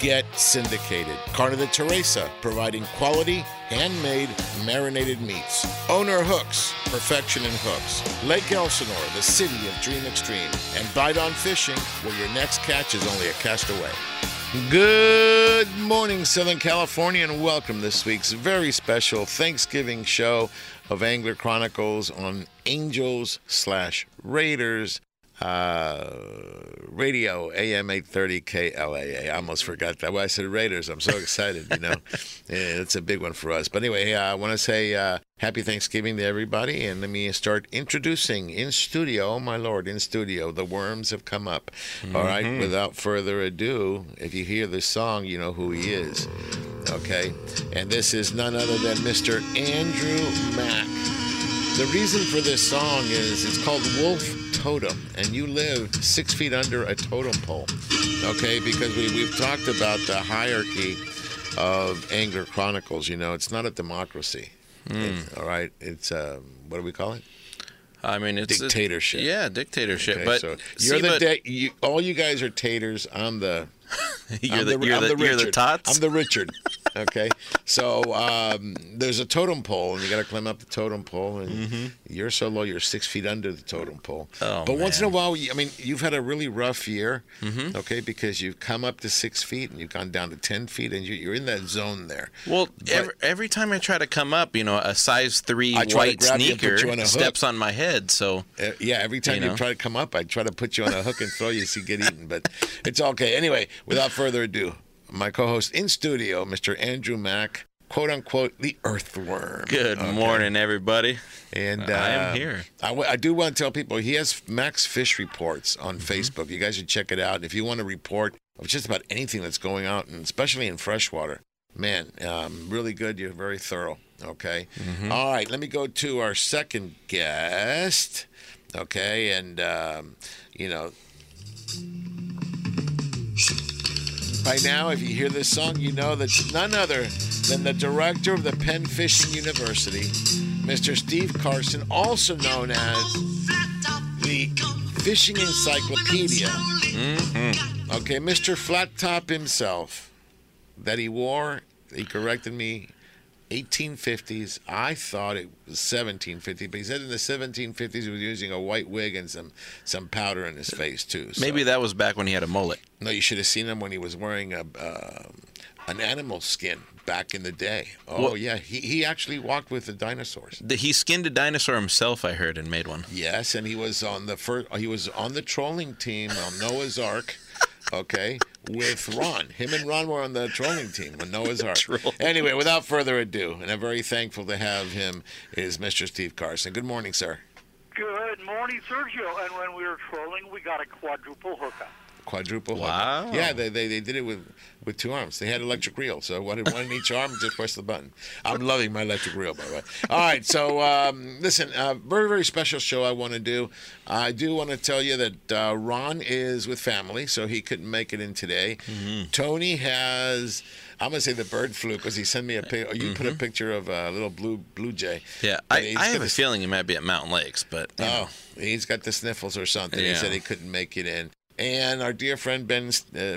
Get syndicated. Carne de Teresa, providing quality, handmade, marinated meats. Owner Hooks, perfection in hooks. Lake Elsinore, the city of Dream Extreme. And Bite on Fishing, where your next catch is only a cast away. Good morning, Southern California, and welcome this week's very special Thanksgiving show of Angler Chronicles on Angels slash Raiders uh, radio AM 830 KLAA. I almost forgot that. Well, I said Raiders. I'm so excited, you know. yeah, it's a big one for us. But anyway, uh, I want to say uh, happy Thanksgiving to everybody. And let me start introducing in studio, oh my Lord, in studio, the worms have come up. Mm-hmm. All right, mm-hmm. without further ado, if you hear this song, you know who he is. Okay, and this is none other than Mr. Andrew Mack. The reason for this song is it's called Wolf totem and you live six feet under a totem pole, okay? Because we, we've talked about the hierarchy of Angler Chronicles. You know, it's not a democracy. Mm. all right, it's uh, what do we call it? I mean, it's dictatorship. A, yeah, dictatorship. Okay, but so you're see, the but, de- you, all you guys are taters. I'm the you're, the, the, you're, the, the you're the tots. I'm the Richard. Okay, so um, there's a totem pole, and you got to climb up the totem pole, and mm-hmm. you're so low, you're six feet under the totem pole. Oh, but man. once in a while, I mean, you've had a really rough year, mm-hmm. okay, because you've come up to six feet and you've gone down to ten feet, and you're in that zone there. Well, but, every, every time I try to come up, you know, a size three white sneaker on steps on my head. So uh, yeah, every time you, know. you, try to come up, I try to put you on a hook and throw you so you get eaten. But it's okay. Anyway, without further ado my co host in studio, Mr. Andrew Mack, quote unquote, the earthworm. Good okay. morning, everybody. And uh, I am uh, here. I, I do want to tell people he has Max Fish Reports on mm-hmm. Facebook. You guys should check it out. If you want to report of just about anything that's going out, and especially in freshwater, man, um, really good. You're very thorough. Okay. Mm-hmm. All right. Let me go to our second guest. Okay. And, um, you know, by now, if you hear this song, you know that it's none other than the director of the Penn Fishing University, Mr. Steve Carson, also known as the Fishing Encyclopedia. Mm-hmm. Okay, Mr. Flat Top himself, that he wore, he corrected me 1850s. I thought it was 1750, but he said in the 1750s he was using a white wig and some some powder in his face too. So. Maybe that was back when he had a mullet. No, you should have seen him when he was wearing a uh, an animal skin back in the day. Oh well, yeah, he he actually walked with the dinosaurs. The, he skinned a dinosaur himself, I heard, and made one. Yes, and he was on the first. He was on the trolling team on Noah's Ark. Okay, with Ron. Him and Ron were on the trolling team on Noah's Ark. anyway, without further ado, and I'm very thankful to have him, is Mr. Steve Carson. Good morning, sir. Good morning, Sergio. And when we were trolling, we got a quadruple hookup quadruple wow. Hook. Yeah, they, they, they did it with, with two arms. They had electric reel, so one, one in each arm, just press the button. I'm loving my electric reel, by the way. All right, so um, listen, uh, very, very special show I want to do. I do want to tell you that uh, Ron is with family, so he couldn't make it in today. Mm-hmm. Tony has. I'm gonna say the bird flu because he sent me a pic. You mm-hmm. put a mm-hmm. picture of a little blue blue jay. Yeah, I, I have a feeling he might be at Mountain Lakes, but oh, know. he's got the sniffles or something. Yeah. He said he couldn't make it in and our dear friend Ben uh,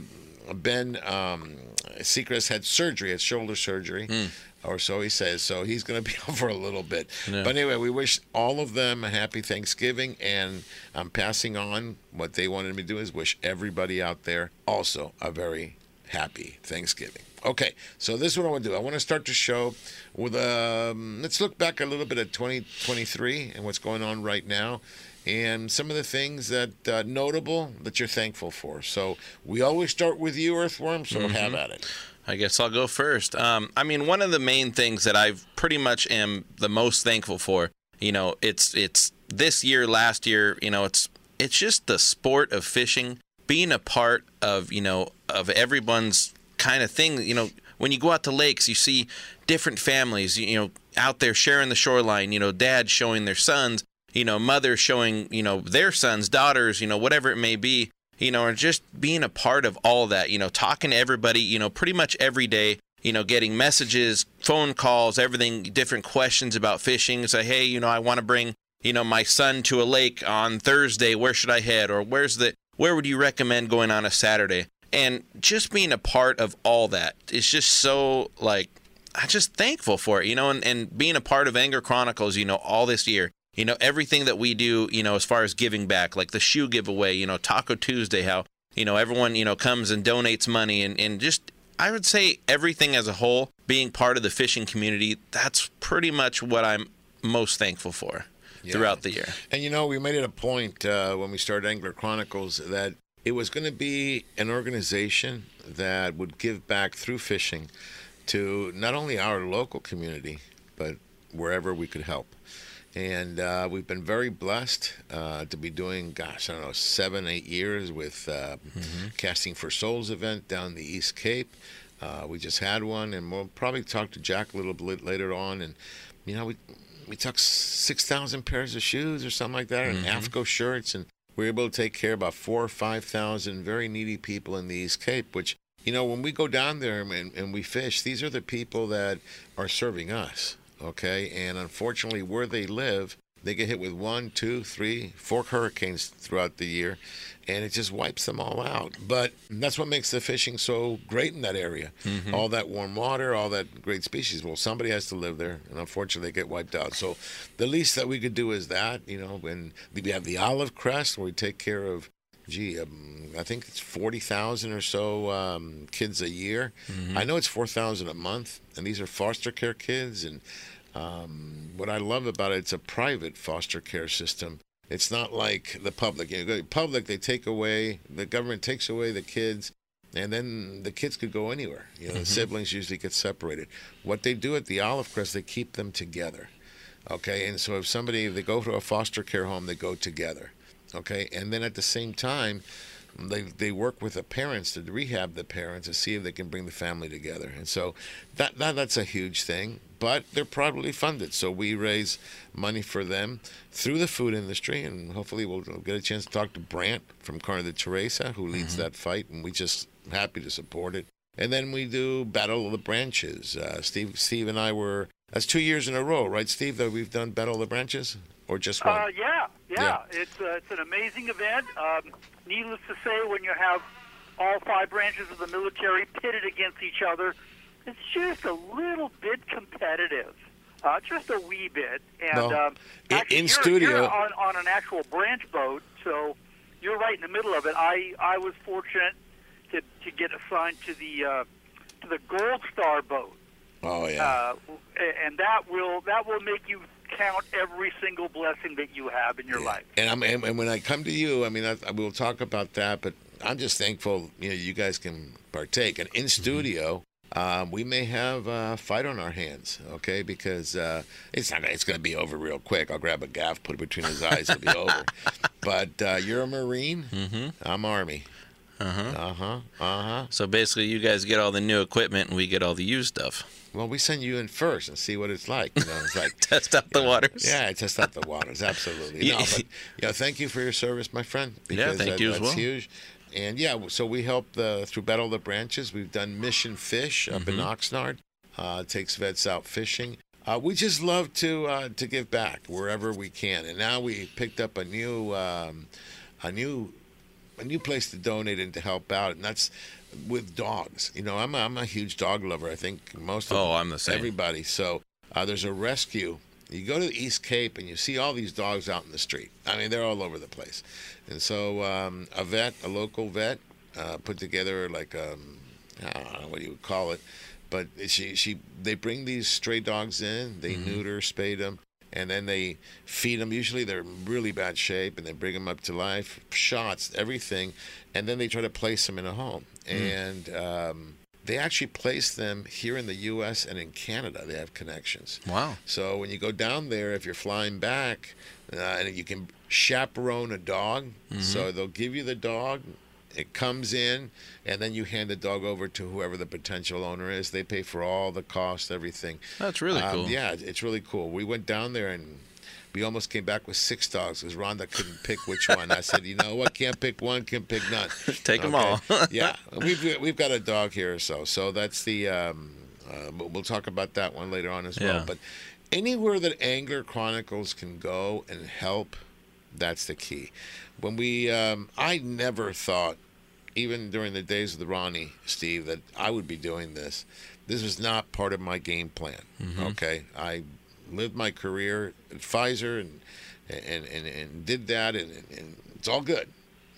Ben um, Seacrest had surgery, had shoulder surgery. Mm. Or so he says. So he's going to be out for a little bit. Yeah. But anyway, we wish all of them a happy Thanksgiving. And I'm passing on what they wanted me to do is wish everybody out there also a very happy Thanksgiving. Okay, so this is what I want to do. I want to start the show with um, let's look back a little bit at 2023 and what's going on right now and some of the things that uh, notable that you're thankful for. So we always start with you, Earthworm. So mm-hmm. have at it. I guess I'll go first. Um, I mean, one of the main things that I've pretty much am the most thankful for, you know, it's it's this year, last year, you know, it's it's just the sport of fishing, being a part of, you know, of everyone's kind of thing. You know, when you go out to lakes, you see different families, you know, out there sharing the shoreline, you know, dads showing their sons, you know, mothers showing, you know, their sons, daughters, you know, whatever it may be, you know, and just being a part of all that, you know, talking to everybody, you know, pretty much every day, you know, getting messages, phone calls, everything, different questions about fishing. Say, hey, you know, I want to bring, you know, my son to a lake on Thursday. Where should I head? Or where's the, where would you recommend going on a Saturday? And just being a part of all that is just so like, I'm just thankful for it, you know, and, and being a part of Angler Chronicles, you know, all this year, you know, everything that we do, you know, as far as giving back, like the shoe giveaway, you know, Taco Tuesday, how, you know, everyone, you know, comes and donates money and, and just, I would say everything as a whole, being part of the fishing community, that's pretty much what I'm most thankful for yeah. throughout the year. And, you know, we made it a point uh, when we started Angler Chronicles that it was going to be an organization that would give back through fishing to not only our local community, but wherever we could help. And uh, we've been very blessed uh, to be doing, gosh, I don't know, seven, eight years with uh, mm-hmm. Casting for Souls event down the East Cape. Uh, we just had one, and we'll probably talk to Jack a little bit later on. And, you know, we we took 6,000 pairs of shoes or something like that, mm-hmm. and AFTCO shirts, and we were able to take care of about four or 5,000 very needy people in the East Cape, which you know, when we go down there and, and we fish, these are the people that are serving us, okay? And unfortunately, where they live, they get hit with one, two, three, four hurricanes throughout the year, and it just wipes them all out. But that's what makes the fishing so great in that area. Mm-hmm. All that warm water, all that great species. Well, somebody has to live there, and unfortunately, they get wiped out. So the least that we could do is that, you know, and we have the olive crest where we take care of gee, um, I think it's 40,000 or so um, kids a year. Mm-hmm. I know it's 4,000 a month, and these are foster care kids. And um, what I love about it, it's a private foster care system. It's not like the public. You know, public, they take away, the government takes away the kids, and then the kids could go anywhere. You know, mm-hmm. the siblings usually get separated. What they do at the Olive Crest, they keep them together. Okay, and so if somebody, they go to a foster care home, they go together okay? And then at the same time they they work with the parents to rehab the parents to see if they can bring the family together. And so that, that that's a huge thing but they're privately funded. So we raise money for them through the food industry and hopefully we'll, get a chance to talk to Brant from Carne de Teresa who leads mm-hmm. that fight and we just happy to support it. And then we do Battle of the Branches. Uh, Steve Steve and I were that's two years in a row right Steve that we've done Battle of the Branches or just one? Uh, yeah, yeah, yeah. It's uh, it's an amazing event. Um, needless to say, when you have all five branches of the military pitted against each other, it's just a little bit competitive. Uh, just a wee bit. And no. um, actually, in you're, studio you're on, on an actual branch boat, so you're right in the middle of it. I I was fortunate to to get assigned to the uh, to the Gold Star boat. Oh yeah. Uh, and that will that will make you count every single blessing that you have in your yeah. life. And, I'm, and when I come to you, I mean, I, I will talk about that, but I'm just thankful, you know, you guys can partake. And in mm-hmm. studio, um, we may have a fight on our hands, okay? Because uh, it's not it's going to be over real quick. I'll grab a gaff, put it between his eyes, it'll be over. But uh, you're a Marine. Mm-hmm. I'm Army. Uh huh. Uh huh. Uh huh. So basically, you guys get all the new equipment, and we get all the used stuff. Well, we send you in first and see what it's like. You know, it's like test out the know, waters. Yeah, I test out the waters. Absolutely. No, but yeah, thank you for your service, my friend. Because yeah, thank that, you as well. huge. And yeah, so we help the, through Battle of the Branches. We've done Mission Fish up mm-hmm. in Oxnard. Uh, takes vets out fishing. Uh, we just love to uh, to give back wherever we can. And now we picked up a new um, a new a new place to donate and to help out, and that's with dogs. You know, I'm a, I'm a huge dog lover. I think most of oh, I'm the same. everybody. So uh, there's a rescue. You go to the East Cape and you see all these dogs out in the street. I mean, they're all over the place. And so um, a vet, a local vet, uh, put together like um, I don't know what you would call it, but she she they bring these stray dogs in, they mm-hmm. neuter, spay them, and then they feed them. Usually they're in really bad shape, and they bring them up to life, shots, everything, and then they try to place them in a home. Mm. And um, they actually place them here in the U.S. and in Canada. They have connections. Wow. So when you go down there, if you're flying back, uh, and you can chaperone a dog, so they'll give you the dog. It comes in, and then you hand the dog over to whoever the potential owner is. They pay for all the cost, everything. That's really Um, cool. Yeah, it's really cool. We went down there and we almost came back with six dogs because Rhonda couldn't pick which one. I said, you know what? Can't pick one, can't pick none. Take Okay. all. yeah, we've we've got a dog here or so. So that's the. Um, uh, we'll we'll talk about that one later on as well. But anywhere that Angler Chronicles can go and help, that's the key. When we, um, I never thought, even during the days of the Ronnie, Steve, that I would be doing this. This was not part of my game plan. Okay, I lived my career at Pfizer and and and, and did that, and, and, it's all good.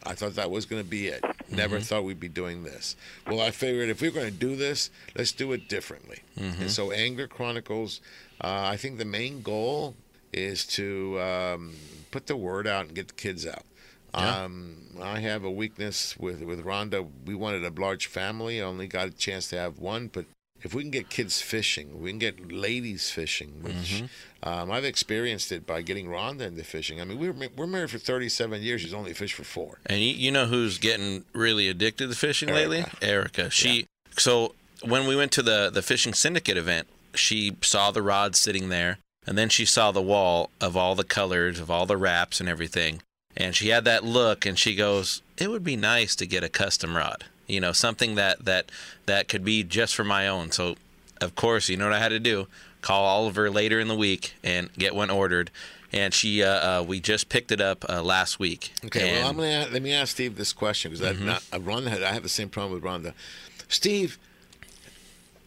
I thought that was going to be it. Never thought we'd be doing this. Well, I figured if we're going to do this, let's do it differently. And so, Angler Chronicles, uh, I think the main goal is to um, put the word out and get the kids out. Um, I have a weakness with with Rhonda. We wanted a large family. I only got a chance to have one, but if we can get kids fishing, we can get ladies fishing, which um, I've experienced it by getting Rhonda into fishing. I mean, we were, we're married for 37 years. She's only fished for four. And you, you know who's getting really addicted to fishing lately? Erica. Erica. She so when we went to the the fishing syndicate event, she saw the rod sitting there, and then she saw the wall of all the colors of all the wraps and everything, and she had that look, and she goes, "It would be nice to get a custom rod, you know, something that that that could be just for my own." So, of course, you know what I had to do? Call Oliver later in the week and get one ordered. And she, uh, uh, we just picked it up uh, last week. Okay, well, I'm gonna let me ask Steve this question because Mm-hmm. not Rhonda had I have the same problem with Rhonda. Steve,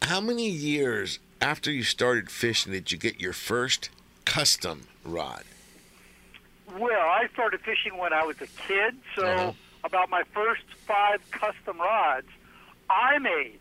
how many years after you started fishing did you get your first custom rod? Well, I started fishing when I was a kid, so Uh-huh. about my first five custom rods, I made.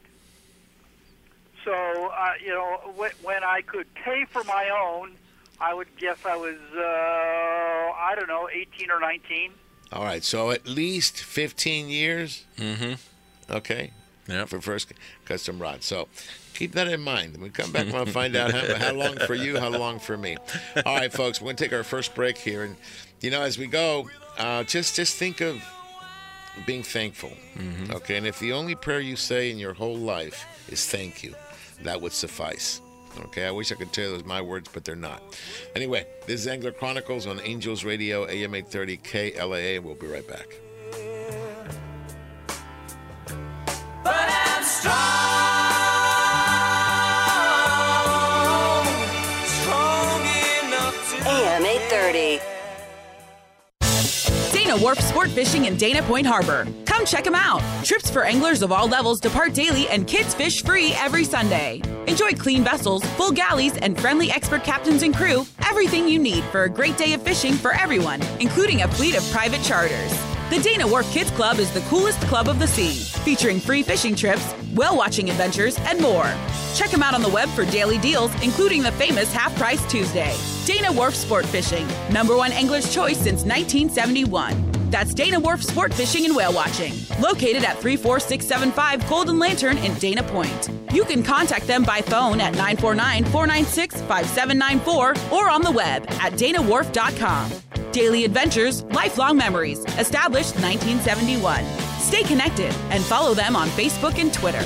So, uh, you know, when, when I could pay for my own, I would guess I was, uh, I don't know, 18 or 19. All right, so at least 15 years. Mm hmm. Okay. Yeah. For first custom rod. So keep that in mind. When we come back, we'll find out how, how long for you, how long for me. All right, folks, we're going to take our first break here. And, you know, as we go, uh, just, just think of being thankful. Okay. And if the only prayer you say in your whole life is thank you, that would suffice. Okay, I wish I could tell you those my words, but they're not. Anyway, this is Angler Chronicles on Angels Radio, AM 830 KLAA. We'll be right back. AM 830. Dana Wharf Sport Fishing in Dana Point Harbor. Come check them out. Trips for anglers of all levels depart daily and kids fish free every Sunday. Enjoy clean vessels, full galleys, and friendly expert captains and crew. Everything you need for a great day of fishing for everyone, including a fleet of private charters. The Dana Wharf Kids Club is the coolest club of the sea, featuring free fishing trips, whale watching adventures, and more. Check them out on the web for daily deals, including the famous Half Price Tuesday. Dana Wharf Sport Fishing, number one angler's choice since 1971. That's Dana Wharf Sport Fishing and Whale Watching, located at 34675 Golden Lantern in Dana Point. You can contact them by phone at 949 496 5794 or on the web at danawharf.com. Daily adventures, lifelong memories, established 1971. Stay connected and follow them on Facebook and Twitter.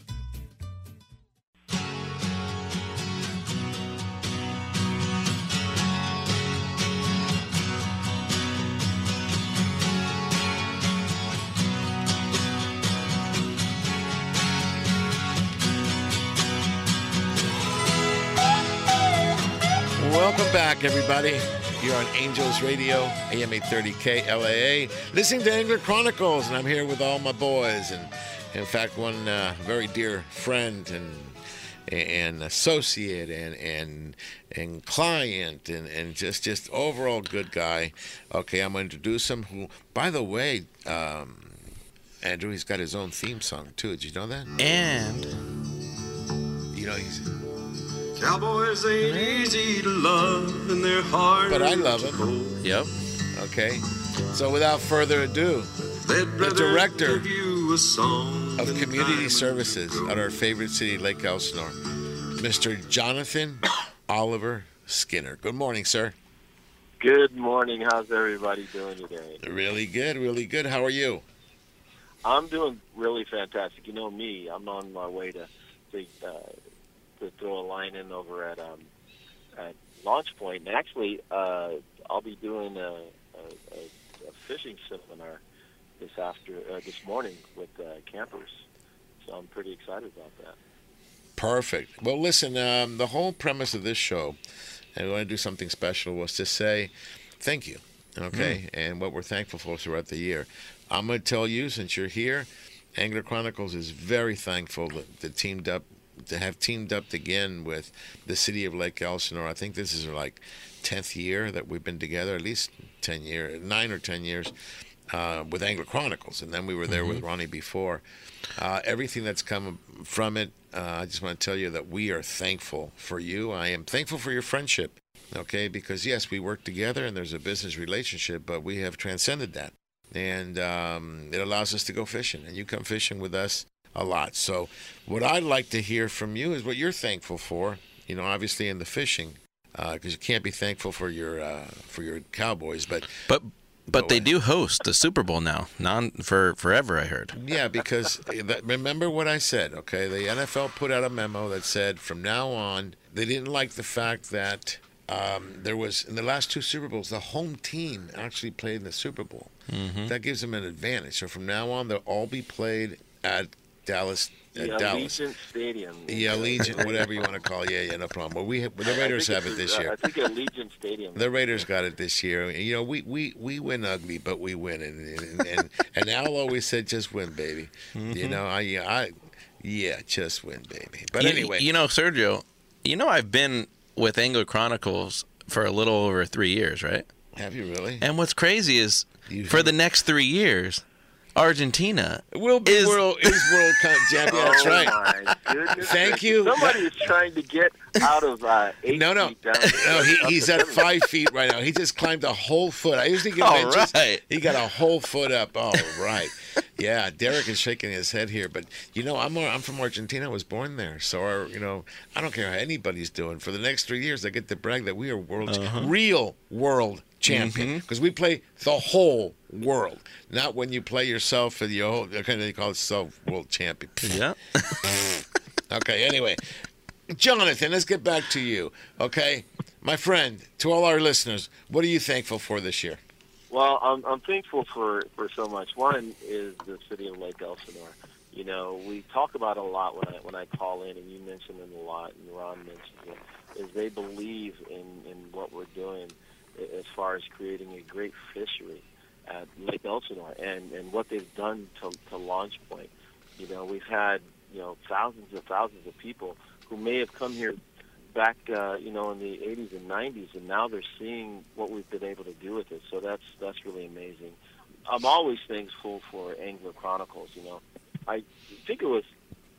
Welcome back, everybody. You're on Angels Radio, AM 830K LAA, listening to Angler Chronicles, and I'm here with all my boys. And In fact, one uh, very dear friend and and associate and and and client and, and just just overall good guy. Okay, I'm going to introduce him. Who, by the way, um, Andrew, he's got his own theme song too. Did you know that? And You know, he's. Cowboys ain't easy to love and they're hard. But I love to him. yep. Okay. So without further ado, They'd director you a song of community services at our favorite city, Lake Elsinore, Mr. Jonathan Oliver Skinner. Good morning, sir. Good morning. How's everybody doing today? Really good, really good. How are you? I'm doing really fantastic. You know me. I'm on my way to to, uh, to throw a line in over at um, at Launch Point. And actually, uh, I'll be doing a, a, a, a fishing seminar this after uh, this morning with uh, campers. So I'm pretty excited about that. Perfect. Well, listen, um, the whole premise of this show, and we want to do something special, was to say thank you, okay, and what we're thankful for throughout the year. I'm going to tell you, since you're here, Angler Chronicles is very thankful that, that teamed up to have teamed up again with the city of Lake Elsinore. I think this is like tenth year that we've been together, at least ten years, nine or ten years. Uh, with Angler Chronicles, and then we were there with Ronnie before. Uh, everything that's come from it, uh, I just want to tell you that we are thankful for you. I am thankful for your friendship, okay? Because yes, we work together and there's a business relationship, but we have transcended that, and um, it allows us to go fishing, and you come fishing with us a lot. So, what I'd like to hear from you is what you're thankful for. You know, obviously in the fishing, because you can't be thankful for your uh, for your Cowboys, but But but they do host the Super Bowl now, non for forever. I heard. Yeah, because remember what I said, okay? The NFL put out a memo that said from now on, they didn't like the fact that um, there was, in the last two Super Bowls, the home team actually played in the Super Bowl. Mm-hmm. That gives them an advantage. So from now on, they'll all be played at Dallas. At The Dallas. Allegiant Stadium. Yeah, Allegiant, whatever you want to call it. Yeah, yeah, no problem. Well, we have, the Raiders have it this uh, year. I think Allegiant Stadium. The Raiders got it this year. You know, we we, we win ugly, but we win, and and and, and Al always said, "Just win, baby." You know, I I yeah, just win, baby. But You- anyway, you know, Sergio, you know, I've been with Angler Chronicles for a little over three years, right? have you really? And what's crazy is You for the next three years, Argentina Will be is- world is world cup champion. That's oh right. my! Thank you. Somebody is trying to get out of uh, eight No, no, feet down. no. He, he's at seven. five feet right now. He just climbed a whole foot. I usually get All right. He got a whole foot up. All right. Yeah, Derek is shaking his head here, but you know, I'm I'm from Argentina. I was born there, so our, you know, I don't care how anybody's doing. For the next three years, I get to brag that we are world, uh-huh. real world champion mm-hmm. because we play the whole world, not when you play yourself for the whole. Kind of call it self world champion. yeah. Okay, anyway, Jonathan, let's get back to you. Okay, my friend, to all our listeners, what are you thankful for this year? Well, I'm, I'm thankful for, for so much. One is the city of Lake Elsinore. You know, we talk about a lot when I when I call in, and you mention it a lot, and Ron mentions it. Is they believe in in what we're doing as far as creating a great fishery at Lake Elsinore, and and what they've done to to Launch Point. You know, we've had you know thousands and thousands of people who may have come here back, uh, you know, in the 80s and 90s, and now they're seeing what we've been able to do with it. So that's that's really amazing. I'm always thankful for Angler Chronicles. You know, I think it was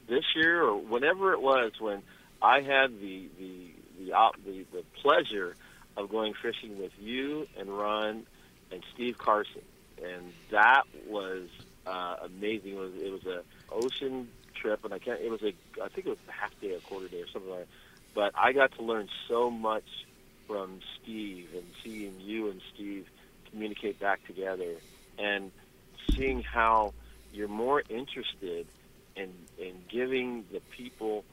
this year or whenever it was when I had the the the op- the, the pleasure of going fishing with you and Ron and Steve Carson, and that was uh, amazing. It was it was a ocean trip, and I can't. It was a I think it was a half day, a quarter day, or something like. that. But I got to learn so much from Steve and seeing you and Steve communicate back together, and seeing how you're more interested in in giving the people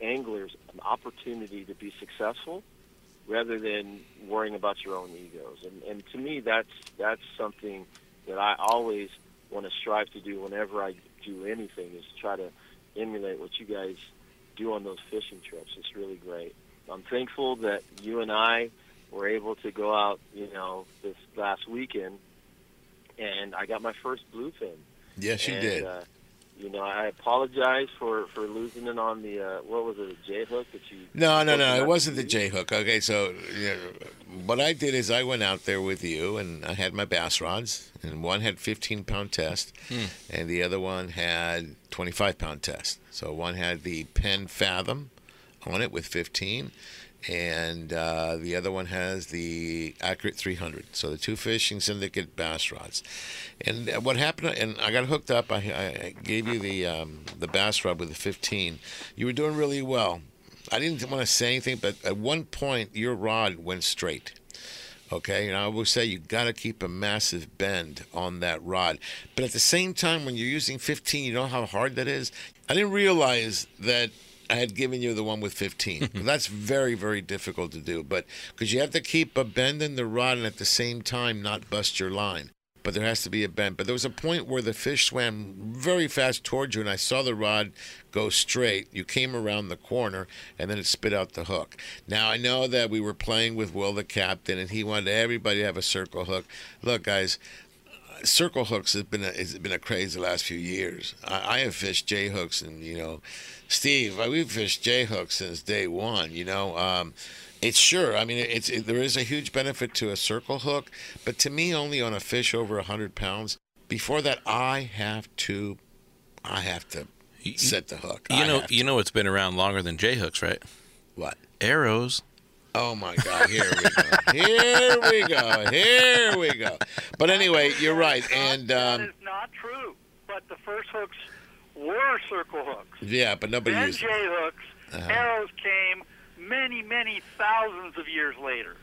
anglers an opportunity to be successful rather than worrying about your own egos. And and to me that's that's something that I always want to strive to do whenever I do anything is try to emulate what you guys do on those fishing trips. It's really great. I'm thankful that you and I were able to go out, you know, this last weekend and I got my first bluefin. Yes, you and, did. Uh, You know, I apologize for for losing it on the uh, what was it, a J hook that you? No, no, no. It wasn't the? J hook. Okay, so you know, what I did is I went out there with you, and I had my bass rods, and one had 15 pound test, and the other one had 25 pound test. So one had the Penn Fathom on it with 15, and uh, the other one has the Accurate 300. So the two fishing syndicate bass rods. And what happened? And I got hooked up. I, I gave you the um, the bass rod with the 15. You were doing really well. I didn't want to say anything, but at one point your rod went straight. Okay, and I will say you got to keep a massive bend on that rod. But at the same time, when you're using 15, you know how hard that is. I didn't realize that I had given you the one with 15. That's very, very difficult to do. But because you have to keep a bend in the rod and at the same time not bust your line. But there has to be a bend. But there was a point where the fish swam very fast towards you, and I saw the rod go straight. You came around the corner, and then it spit out the hook. Now I know that we were playing with Will, the captain, and he wanted everybody to have a circle hook. Look, guys, circle hooks has been a, has been a craze the last few years. I, I have fished J hooks, and you know, Steve, we've fished J hooks since day one. You know, um, it's sure. I mean, it's it, there is a huge benefit to a circle hook, but to me, only on a fish over hundred pounds. Before that, I have to, I have to set the hook. You I know, you know, it's been around longer than J hooks, right? what? Arrows. Oh my God! Here we go. Here we go. Here we go. But anyway, you're right, and that um, is not true. But the first hooks were circle hooks. yeah, but nobody Then used J hooks. Uh-huh. Arrows came many, many thousands of years later.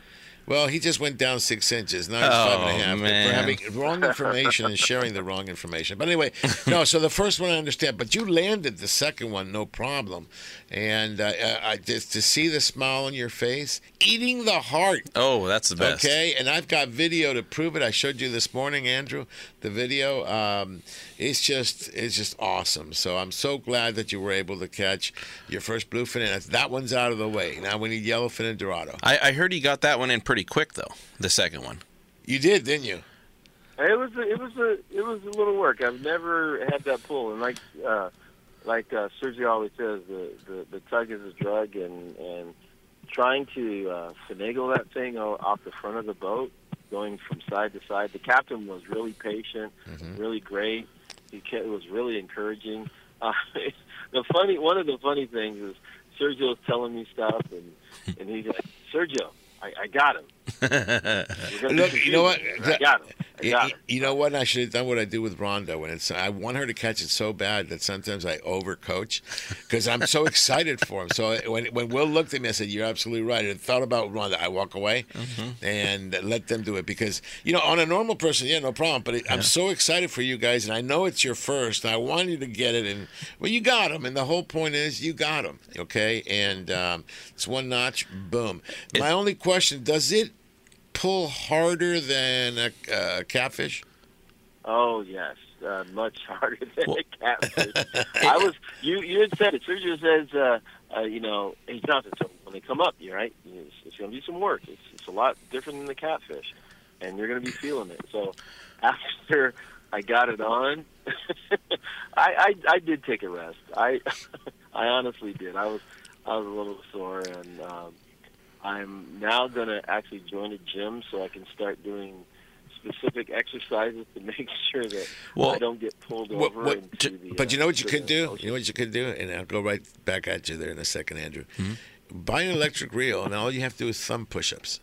Well, he just went down six inches. Now he's five Oh, man. For having wrong information and sharing the wrong information. But anyway, no. So the first one I understand, but you landed the second one, no problem. And uh, I just to see the smile on your face, eating the heart. Oh, that's the best. Okay, and I've got video to prove it. I showed you this morning, Andrew, the video. Um, it's just, it's just awesome. So I'm so glad that you were able to catch your first bluefin, and that one's out of the way. Now we need yellowfin and dorado. I, I heard he got that one in pretty quick though. The second one. You did, didn't you? It was a, it was a it was a little work. I've never had that pull, and like uh, like uh, Sergio always says, the, the the tug is a drug, and and trying to uh, finagle that thing off the front of the boat, going from side to side. The captain was really patient, really great. He kept, it was really encouraging. Uh, the funny one of the funny things is Sergio Sergio's telling me stuff, and and he's like, Sergio, I, I got him. Look, you know what? I got him. I You, got him. you know what? I should have done what I do with Rhonda when it's. I want her to catch it so bad that sometimes I overcoach because I'm so excited for him. So when when Will looked at me, I said, "You're absolutely right." I thought about Rhonda. I walk away and let them do it because you know, on a normal person, yeah, no problem. But it, I'm so excited for you guys, and I know it's your first. And I want you to get it, and well, you got him. And the whole point is, you got him. Okay, and um, it's one notch. Boom. My only question: Does it pull harder than a, a catfish? Oh yes, uh, much harder than a catfish. I was you. You had said it. Sergio says, uh, uh, you know, hey Jonathan, so when they come up, You're right, it's, it's going to be some work. It's, it's a lot different than the catfish, and you're going to be feeling it. So after I got it on, I, I I did take a rest. I I honestly did. I was I was a little sore, and um, I'm now going to actually join a gym so I can start doing specific exercises to make sure that Well, I don't get pulled What- over what- into the. but uh, you know what you could do? ocean. You know what you could do? And I'll go right back at you there in a second, Andrew. Mm-hmm. Buy an electric reel, and all you have to do is thumb push ups.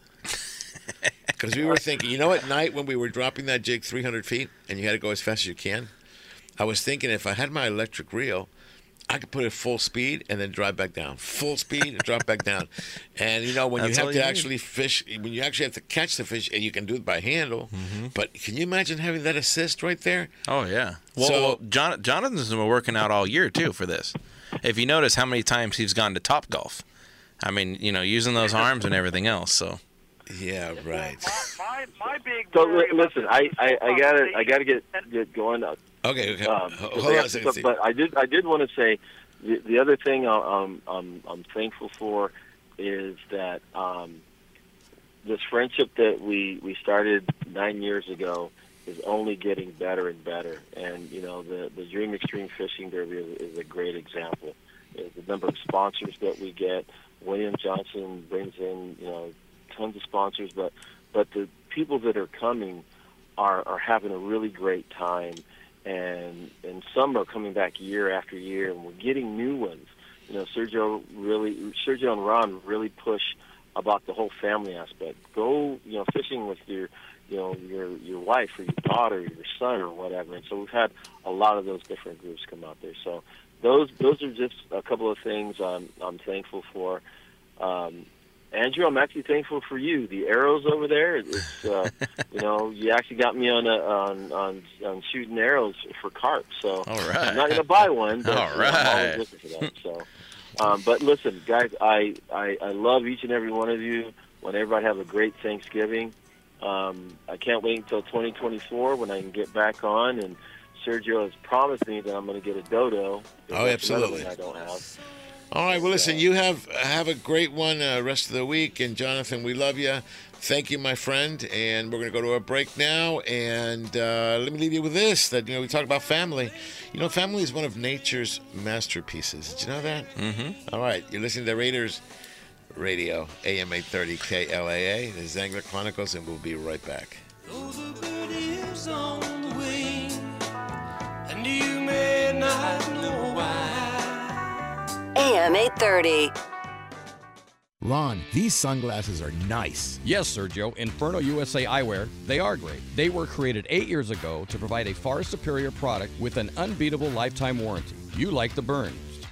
Because we were thinking, you know, at night when we were dropping that jig 300 feet and you had to go as fast as you can, I was thinking if I had my electric reel, I could put it full speed and then drive back down. Full speed and drop back down. And you know, when That's you all have you to need. actually fish, when you actually have to catch the fish, and you can do it by handle, Mm-hmm. but can you imagine having that assist right there? Oh yeah. Well, So- well John, Jonathan's been working out all year too for this. If you notice how many times he's gone to Top Golf, I mean, you know, using those arms and everything else. So Yeah, right. My, my, my big So worry li- about listen, I, I, I gotta I gotta get get going. Okay, okay. um, hold on a second. stuff, But I did I did want to say the, the other thing I'm I'm I'm thankful for is that um, this friendship that we we started nine years ago is only getting better and better. And you know, the the Dream Extreme Fishing Derby is, is a great example. The number of sponsors that we get. William Johnson brings in you know tons of sponsors, but but the people that are coming are are having a really great time, and and some are coming back year after year, and we're getting new ones. You know, Sergio really, Sergio and Ron really push about the whole family aspect. Go, you know, fishing with your, you know, your your wife or your daughter, or your son, or whatever. And so we've had a lot of those different groups come out there. So those those are just a couple of things I'm I'm thankful for. Um, Andrew, I'm actually thankful for you. The arrows over there, it's uh, you know, you actually got me on a, on on on shooting arrows for carp. So All right. I'm not going to buy one. But, All right. I'm always looking for that. So, um, but listen, guys, I, I I love each and every one of you. Want everybody to have a great Thanksgiving. Um, I can't wait until 2024 when I can get back on. And Sergio has promised me that I'm going to get a dodo. Oh, absolutely. I don't have. All right. Well, listen. You have have a great one uh, rest of the week, and Jonathan, we love you. Thank you, my friend. And we're going to go to a break now. And uh, let me leave you with this: that you know, we talk about family. You know, family is one of nature's masterpieces. Did you know that? Mm-hmm. All right. You're listening to Raiders Radio, AM 830 KLAA. the Angler Chronicles, and we'll be right back. Those AM 830. Ron, these sunglasses are nice. Yes, Sergio, Inferno USA Eyewear, they are great. They were created eight years ago to provide a far superior product with an unbeatable lifetime warranty. You like the burns.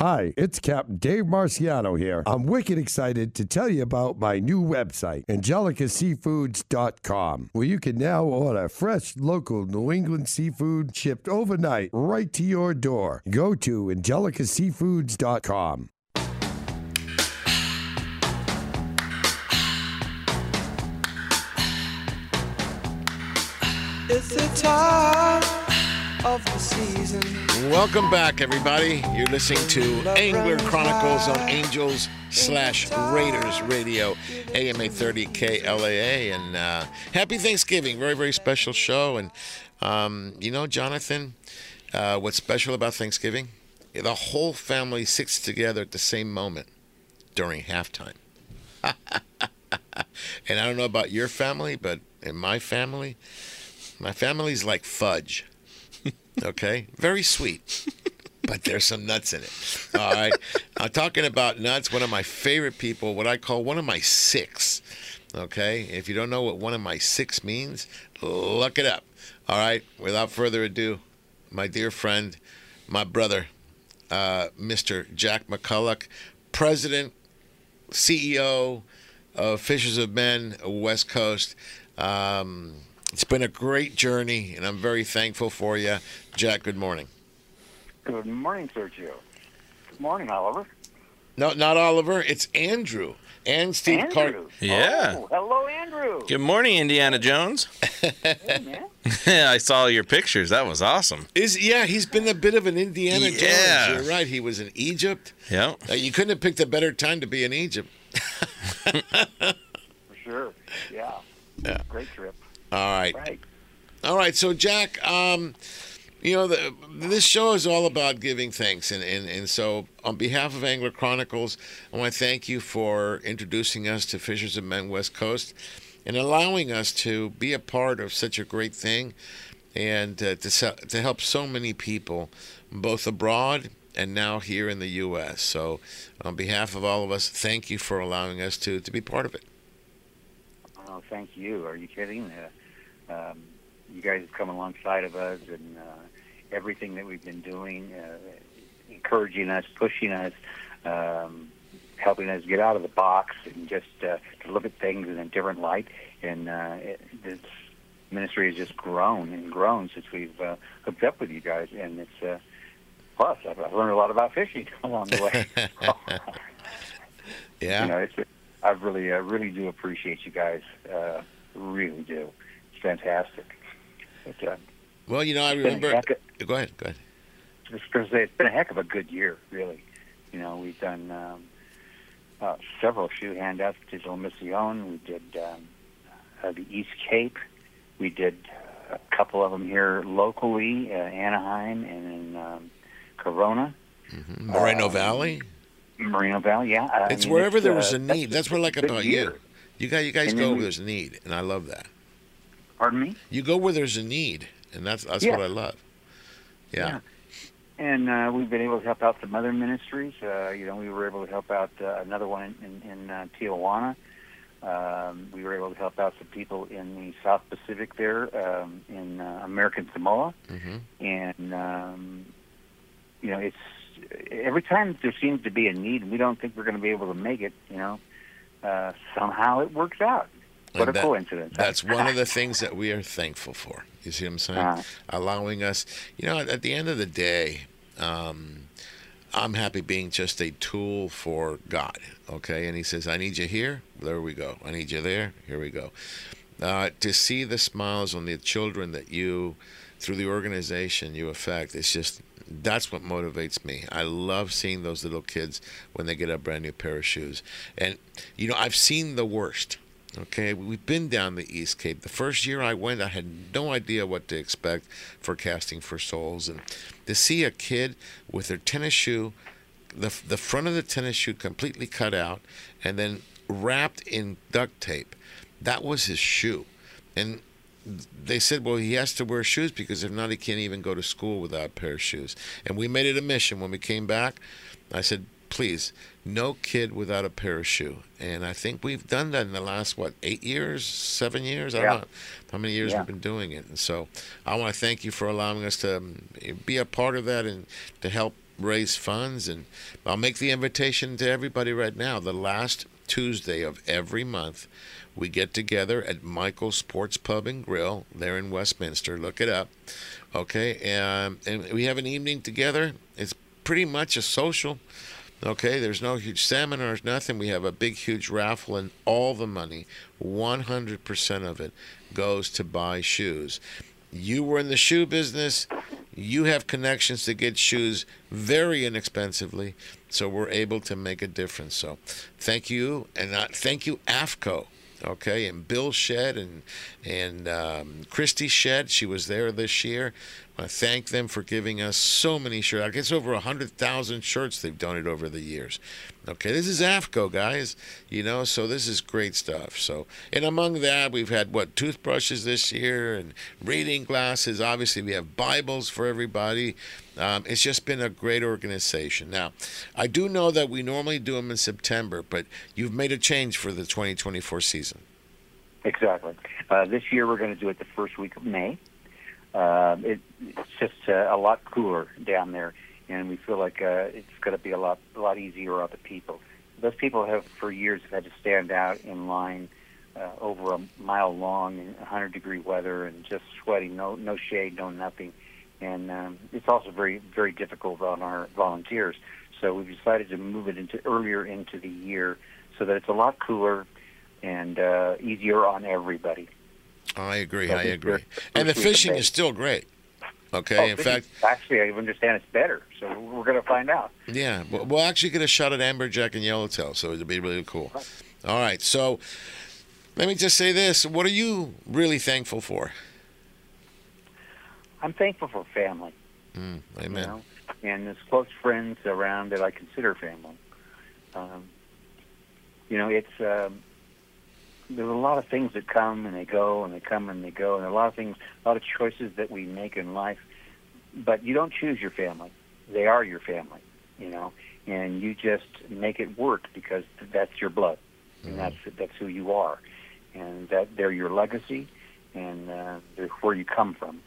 Hi, it's Captain Dave Marciano here. I'm wicked excited to tell you about my new website, angelicaseafoods.com, where you can now order fresh local New England seafood shipped overnight right to your door. Go to angelicaseafoods.com. It's the time of the season. Welcome back, everybody. You're listening to Angler Chronicles on Angels slash Raiders Radio, AM 830 KLAA. And uh, happy Thanksgiving. Very, very special show. And, um, you know, Jonathan, uh, what's special about Thanksgiving? The whole family sits together at the same moment during halftime. and I don't know about your family, but in my family, my family's like fudge. Okay? Very sweet. But there's some nuts in it. All right. I'm talking about nuts. One of my favorite people, what I call one of my six. Okay. If you don't know what one of my six means, look it up. All right. Without further ado, my dear friend, my brother, uh, Mr. Jack McCulloch, President, CEO of Fishers of Men, West Coast. Um, it's been a great journey, and I'm very thankful for you. Jack, good morning. Good morning, Sergio. Good morning, Oliver. No, not Oliver. It's Andrew and Steve Car- Andrew. Yeah. Oh, hello, Andrew. Good morning, Indiana Jones. Hey, man. I saw your pictures. That was awesome. Is yeah, he's been a bit of an Indiana Yeah. Jones. You're right. He was in Egypt. Yeah. Uh, you couldn't have picked a better time to be in Egypt. For sure. Yeah. Yeah. Great trip. All right. Right. All right. So Jack, um, you know, the, this show is all about giving thanks, and, and and so on behalf of Angler Chronicles, I want to thank you for introducing us to Fishers of Men West Coast, and allowing us to be a part of such a great thing, and uh, to se- to help so many people, both abroad and now here in the U.S. So, on behalf of all of us, thank you for allowing us to to be part of it. Oh, thank you. Are you kidding? Uh, um, you guys have come alongside of us and uh, everything that we've been doing, uh, encouraging us, pushing us, um, helping us get out of the box and just uh, to look at things in a different light. And uh, it, this ministry has just grown and grown since we've uh, hooked up with you guys. And it's uh, plus I've, I've learned a lot about fishing along the way. Yeah. You know, it's I really, I really do appreciate you guys. Uh, really do. Fantastic. But, uh, Well, you know, I It's been a remember. of- Go ahead. Go ahead. just going to say it's been a heck of a good year, really. You know, we've done um, uh, several shoe handouts to La Mission. We did um, uh, the East Cape. We did a couple of them here locally, uh, Anaheim and in um, Corona, Moreno Um, Valley. Moreno Valley. Yeah, I It's mean, wherever it's, there uh, was a need. that's That's what I like about year. you. You guys, you guys And go where there's a need, and I love that. Pardon me. You go where there's a need, and that's that's Yeah. what I love. Yeah. yeah. And uh, we've been able to help out some other ministries. Uh, you know, we were able to help out uh, another one in, in, in uh, Tijuana. Um, we were able to help out some people in the South Pacific there, um, in uh, American Samoa. Mm-hmm. And, um, you know, it's every time there seems to be a need, we don't think we're going to be able to make it, you know, uh, somehow it works out. What And a that- coincidence. That's one of the things that we are thankful for. You see what I'm saying? Uh-huh. Allowing us, you know, at, at the end of the day, um, I'm happy being just a tool for God. Okay, and He says, "I need you here." There we go. I need you there. Here we go. Uh, to see the smiles on the children that you, through the organization you affect, it's just that's what motivates me. I love seeing those little kids when they get a brand new pair of shoes. And you know, I've seen the worst. Okay, we've been down the East Cape. The first year I went, I had no idea what to expect for casting for souls, and to see a kid with their tennis shoe, the the front of the tennis shoe completely cut out, and then wrapped in duct tape, that was his shoe, and they said, well, he has to wear shoes because if not, he can't even go to school without a pair of shoes. And we made it a mission when we came back. I said, please, no kid without a pair of shoe. And I think we've done that in the last, what, eight years, seven years? I don't know how many years Yeah. we've been doing it. And so I want to thank you for allowing us to um, be a part of that and to help raise funds. And I'll make the invitation to everybody right now. The last Tuesday of every month, we get together at Michael's Sports Pub and Grill there in Westminster. Look it up. Okay. Um, and we have an evening together. It's pretty much a social. Okay, there's no huge seminars, nothing. We have a big, huge raffle, and all the money, 100% of it, goes to buy shoes. You were in the shoe business. You have connections to get shoes very inexpensively, so we're able to make a difference. So, thank you, and uh, thank you, AFTCO. Okay, and Bill Shedd and and um, Christy Shedd, she was there this year. I thank them for giving us so many shirts. I guess over hundred thousand shirts they've donated over the years. Okay, this is AFTCO, guys. You know, so this is great stuff. So, and among that, we've had what toothbrushes this year and reading glasses. Obviously, we have Bibles for everybody. Um, it's just been a great organization. Now, I do know that we normally do them in September, but you've made a change for the 2024 season. Exactly. Uh, this year we're going to do it the first week of May. Um, it, it's just uh, a lot cooler down there, and we feel like uh, it's going to be a lot a lot easier on the people. Those people have for years had to stand out in line uh, over a mile long in 100 degree weather and just sweating, no no shade, no nothing. and um, it's also very very difficult on our volunteers. So we've decided to move it into earlier into the year so that it's a lot cooler and uh, easier on everybody. I agree. So I agree. And the fishing is still great. Okay. Oh, In fact, is- actually, I understand it's better. So we're going to find out. yeah, we'll, actually get a shot at amberjack and yellowtail, so it'll be really cool. All right. So let me just say this: What are you really thankful for? I'm thankful for family. Mm, you amen. know, and as close friends around that I consider family. Um, you know, it's um, there's a lot of things that come and they go and they come and they go, and a lot of things, a lot of choices that we make in life. But you don't choose your family; they are your family. You know, and you just make it work because that's your blood, and that's that's who you are, and that they're your legacy, and uh, they're where you come from.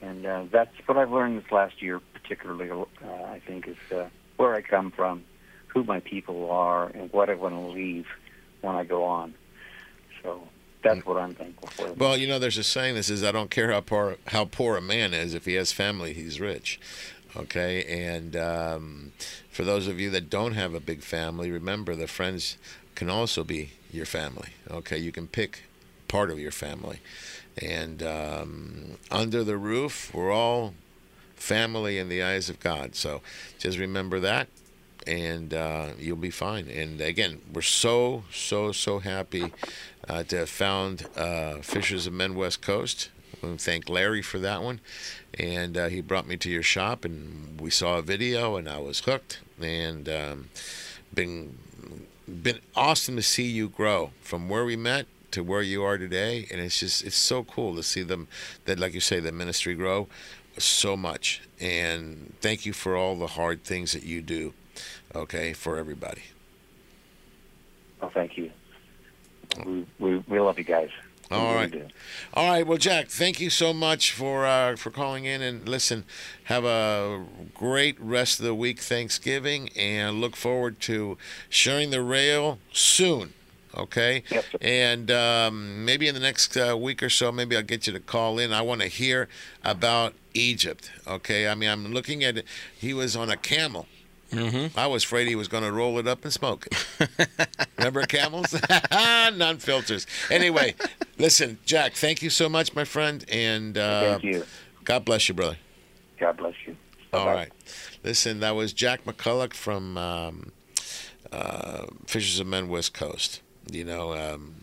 And uh, that's what I've learned this last year, particularly, uh, I think, is uh, where I come from, who my people are, and what I want to leave when I go on. So that's what I'm thankful for. Well, you know, there's a saying that says, "I don't care how poor how poor a man is. If he has family, he's rich." Okay, and um, for those of you that don't have a big family, remember the friends can also be your family. Okay, you can pick part of your family, and um, under the roof, we're all family in the eyes of God. So just remember that, and uh, you'll be fine. And again, we're so so so happy uh, to have found uh, Fishers of Men West Coast. I want to thank Larry for that one, and uh, he brought me to your shop, and we saw a video, and I was hooked, and um, been been awesome to see you grow from where we met to where you are today, and it's just it's so cool to see them that, like you say, the ministry grow so much, and thank you for all the hard things that you do, okay, for everybody. Well, thank you. We, we, we love you guys. All right. All right. Well, Jack, thank you so much for uh, for calling in and listen. Have a great rest of the week, Thanksgiving, and look forward to sharing the rail soon. Okay. Yes. And um, maybe in the next uh, week or so, maybe I'll get you to call in. I want to hear about Egypt. Okay. I mean, I'm looking at it. He was on a camel. Mm-hmm. I was afraid he was going to roll it up and smoke it. Remember camels? Non filters. Anyway, listen, Jack, thank you so much, my friend. And uh, Thank you. God bless you, brother. God bless you. All right. Listen, that was Jack McCulloch from um, uh, Fishers of Men West Coast. You know, um,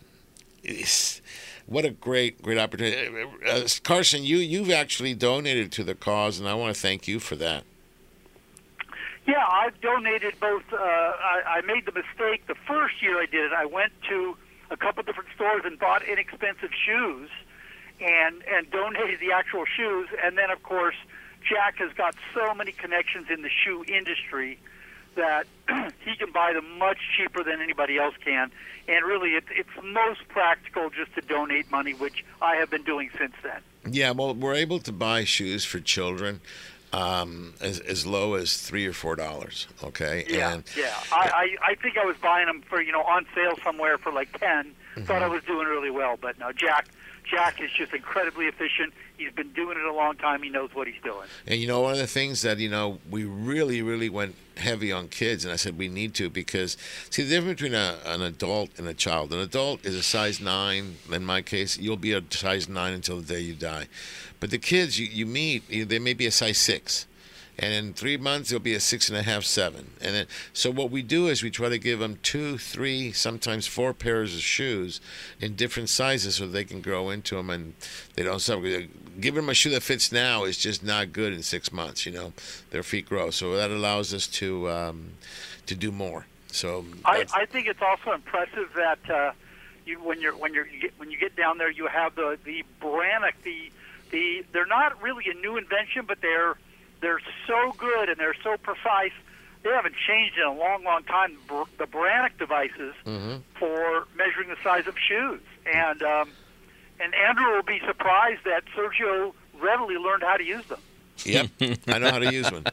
it's, what a great, great opportunity. Uh, Carson, you, you've actually donated to the cause, and I want to thank you for that. Yeah, I've donated both. Uh, I, I made the mistake the first year I did it. I went to a couple different stores and bought inexpensive shoes, and and donated the actual shoes. And then, of course, Jack has got so many connections in the shoe industry that he can buy them much cheaper than anybody else can. And really, it's it's most practical just to donate money, which I have been doing since then. Yeah, well, we're able to buy shoes for children um, as, as low as three or four dollars. Okay, Yeah, and yeah. I, I I think I was buying them for you know on sale somewhere for like 10 Thought I was doing really well, but no. Jack Jack is just incredibly efficient. He's been doing it a long time. He knows what he's doing. And you know, one of the things that you know we really, really went heavy on kids, and I said we need to because see the difference between a, an adult and a child. An adult is a size nine. In my case, you'll be a size nine until the day you die. But the kids you, you meet, they may be a size six. And in three months, they'll be a six and a half, seven. And then, so what we do is we try to give them two, three, sometimes four pairs of shoes in different sizes so they can grow into them and they don't suffer. Giving them a shoe that fits now is just not good in six months. You know, their feet grow, so that allows us to um, to do more. So I, I think it's also impressive that uh, you when you're when you're you get, when you get down there, you have the the Brannock. The the they're not really a new invention, but they're they're so good and they're so precise. They haven't changed in a long, long time. The Brannock devices for measuring the size of shoes, and um, and Andrew will be surprised that Sergio readily learned how to use them. Yep, I know how to use one.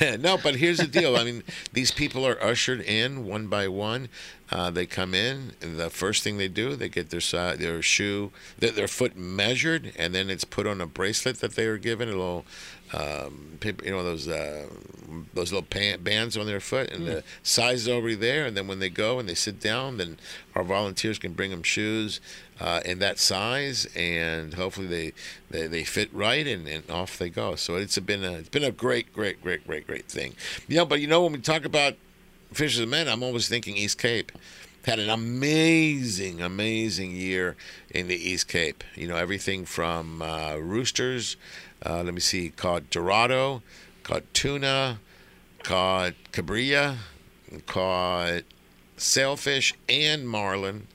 no, but here's the deal. I mean, these people are ushered in one by one. Uh, they come in, and the first thing they do, they get their si- their shoe, their, their foot measured, and then it's put on a bracelet that they are given, a little um, you know those uh, those little pan, bands on their foot, and the size is already there. And then when they go and they sit down, then our volunteers can bring them shoes uh, in that size, and hopefully they they, they fit right, and, and off they go. So it's been a it's been a great, great, great, great, great thing. You know, but you know when we talk about Fishers of Men, I'm always thinking East Cape. Had an amazing, amazing year in the East Cape. You know, everything from uh, roosters, uh, let me see, caught Dorado, caught tuna, caught cabrilla, caught sailfish and marlin.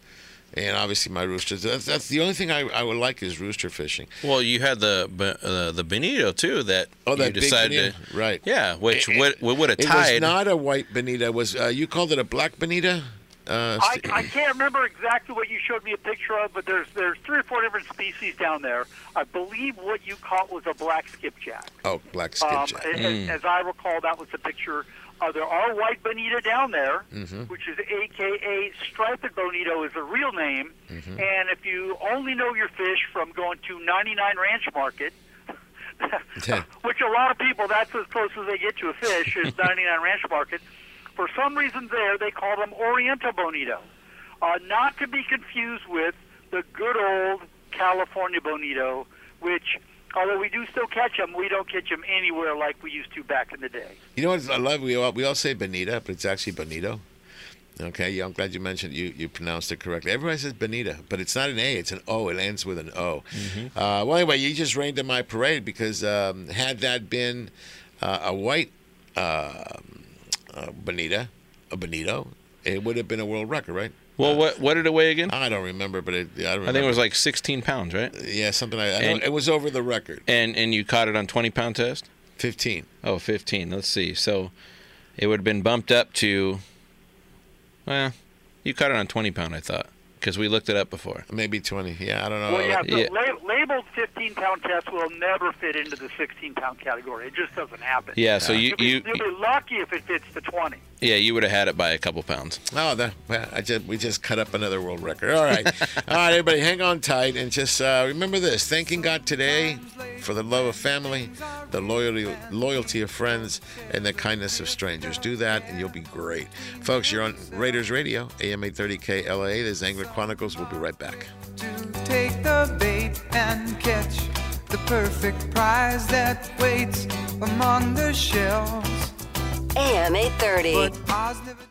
And obviously my roosters. That's, that's the only thing I, I would like is rooster fishing. Well, you had the uh, the bonito too that Oh, that you decided bonito. to right? Yeah, which would would have tied. It was not a white bonita. It was uh, you called it a black bonita? Uh, I, I can't remember exactly what you showed me a picture of, but there's there's three or four different species down there. I believe what you caught was a black skipjack. oh, black Um, skipjack. as, as I recall, that was the picture. Uh, there are white bonita down there, Mhm. which is AKA striped bonito is the real name. Mm-hmm. And if you only know your fish from going to 99 Ranch Market, which a lot of people, that's as close as they get to a fish, is 99 Ranch Market. For some reason there, they call them Oriental Bonito. Uh, not to be confused with the good old California Bonito, which, although we do still catch them, we don't catch them anywhere like we used to back in the day. You know what I love? We all, we all say bonita, but it's actually bonito. Okay, yeah, I'm glad you mentioned you you pronounced it correctly. Everybody says bonita, but it's not an A; it's an O. It ends with an O. Uh, well, anyway, you just rained in my parade because um, had that been uh, a white uh, uh, bonita, a bonito, it would have been a world record, right? well, what what did it weigh again? I don't remember, but it, I, don't I think it was like 16 pounds, right? yeah, something like that. And- it was over the record. And and you caught it on 20 pound test. 15. Oh, 15. Let's see. So it would have been bumped up to. Well, you caught it on 20 pound, I thought, because we looked it up before. Maybe 20. Yeah, I don't know. Well, yeah, so yeah. la- labeled 15 pound test will never fit into the 16 pound category. It just doesn't happen. Yeah, so you- You'll be, you- you'll be lucky if it fits the 20. Yeah, you would have had it by a couple pounds. Oh, the, well, I just we just cut up another world record. All right, all right, everybody, hang on tight and just uh, remember this: thanking God today for the love of family, the loyalty loyalty of friends, and the kindness of strangers. Do that, and you'll be great, folks. You're on Raiders Radio, AM 830 KLAA. This is Angler Chronicles. We'll be right back. Take the bait and catch the perfect prize that waits among the shells. AM 830.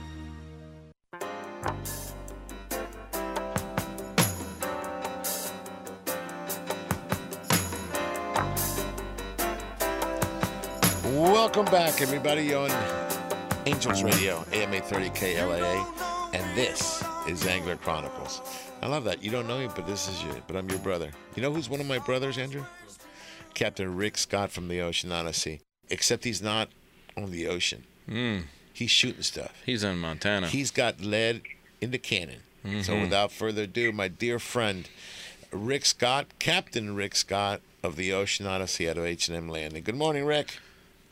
Welcome back, everybody, on Angels Radio, AM 830 KLAA, and this is Angler Chronicles. I love that. You don't know me, but this is you. But I'm your brother. You know who's one of my brothers, Andrew? Captain Rick Scott from the Ocean Odyssey. Except he's not on the ocean. Mm. He's shooting stuff. He's in Montana. He's got lead in the cannon. So Mhm. without further ado, my dear friend Rick Scott, Captain Rick Scott of the Ocean Odyssey out of H&M Landing. Good morning, Rick.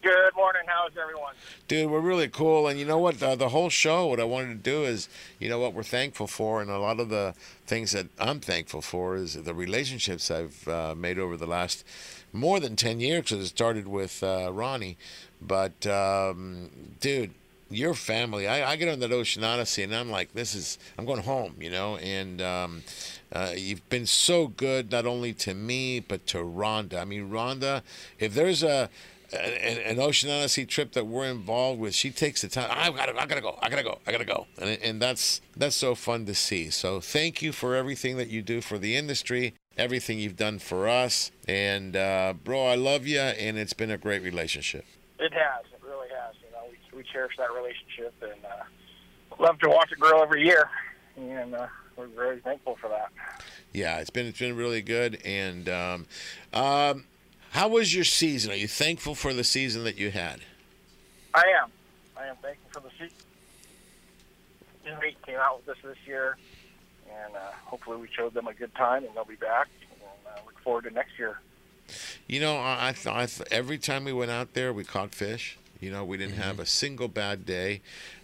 Good morning. How's everyone? Dude, we're really cool, and you know what? Uh, the whole show, what I wanted to do is, you know, what we're thankful for, and a lot of the things that I'm thankful for is the relationships I've uh, made over the last more than ten years. Because it started with uh, Ronnie, but um, dude, your family. I, I get on that Ocean Odyssey, and I'm like, this is, I'm going home, you know, and. Um, uh, you've been so good, not only to me but to Rhonda. I mean, Rhonda, if there's a an, an Ocean Odyssey trip that we're involved with, she takes the time. I gotta, I gotta go. I gotta go. I gotta go. And and that's that's so fun to see. So thank you for everything that you do for the industry, everything you've done for us, and uh, bro, I love you, and it's been a great relationship. It has. It really has. You know, we, we cherish that relationship and uh, love to watch it grow every year. And uh, we're very thankful for that. Yeah, it's been it's been really good. And um, um, how was your season? Are you thankful for the season that you had? I am. I am thankful for the season. Inmate came out with us this year, and uh, hopefully we showed them a good time, and they'll be back. And uh, look forward to next year. You know, I, I thought th- every time we went out there, we caught fish. You know, we didn't have a single bad day,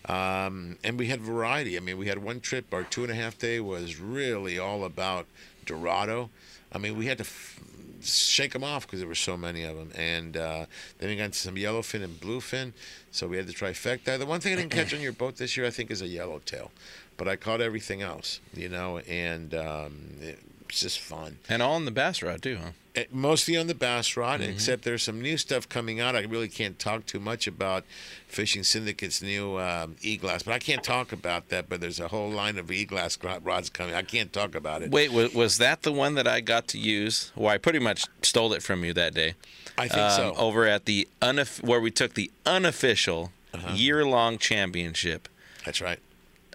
um, and we had variety. I mean, we had one trip. Our two and a half day was really all about Dorado. I mean, we had to f- shake them off because there were so many of them, and uh, then we got some yellowfin and bluefin. So we had the trifecta. The one thing I didn't catch on your boat this year, I think, is a yellowtail, but I caught everything else. You know, and um, it's just fun. And all in the bass rod too, huh? Uh, mostly on the bass rod, Mhm. except there's some new stuff coming out. I really can't talk too much about Fishing Syndicate's new um, e-glass, but I can't talk about that. But there's a whole line of e-glass rods coming. I can't talk about it. Wait, was, was that the one that I got to use? Well, I pretty much stole it from you that day. I think so. Over at the unof- where we took the unofficial Uh-huh. year-long championship. That's right.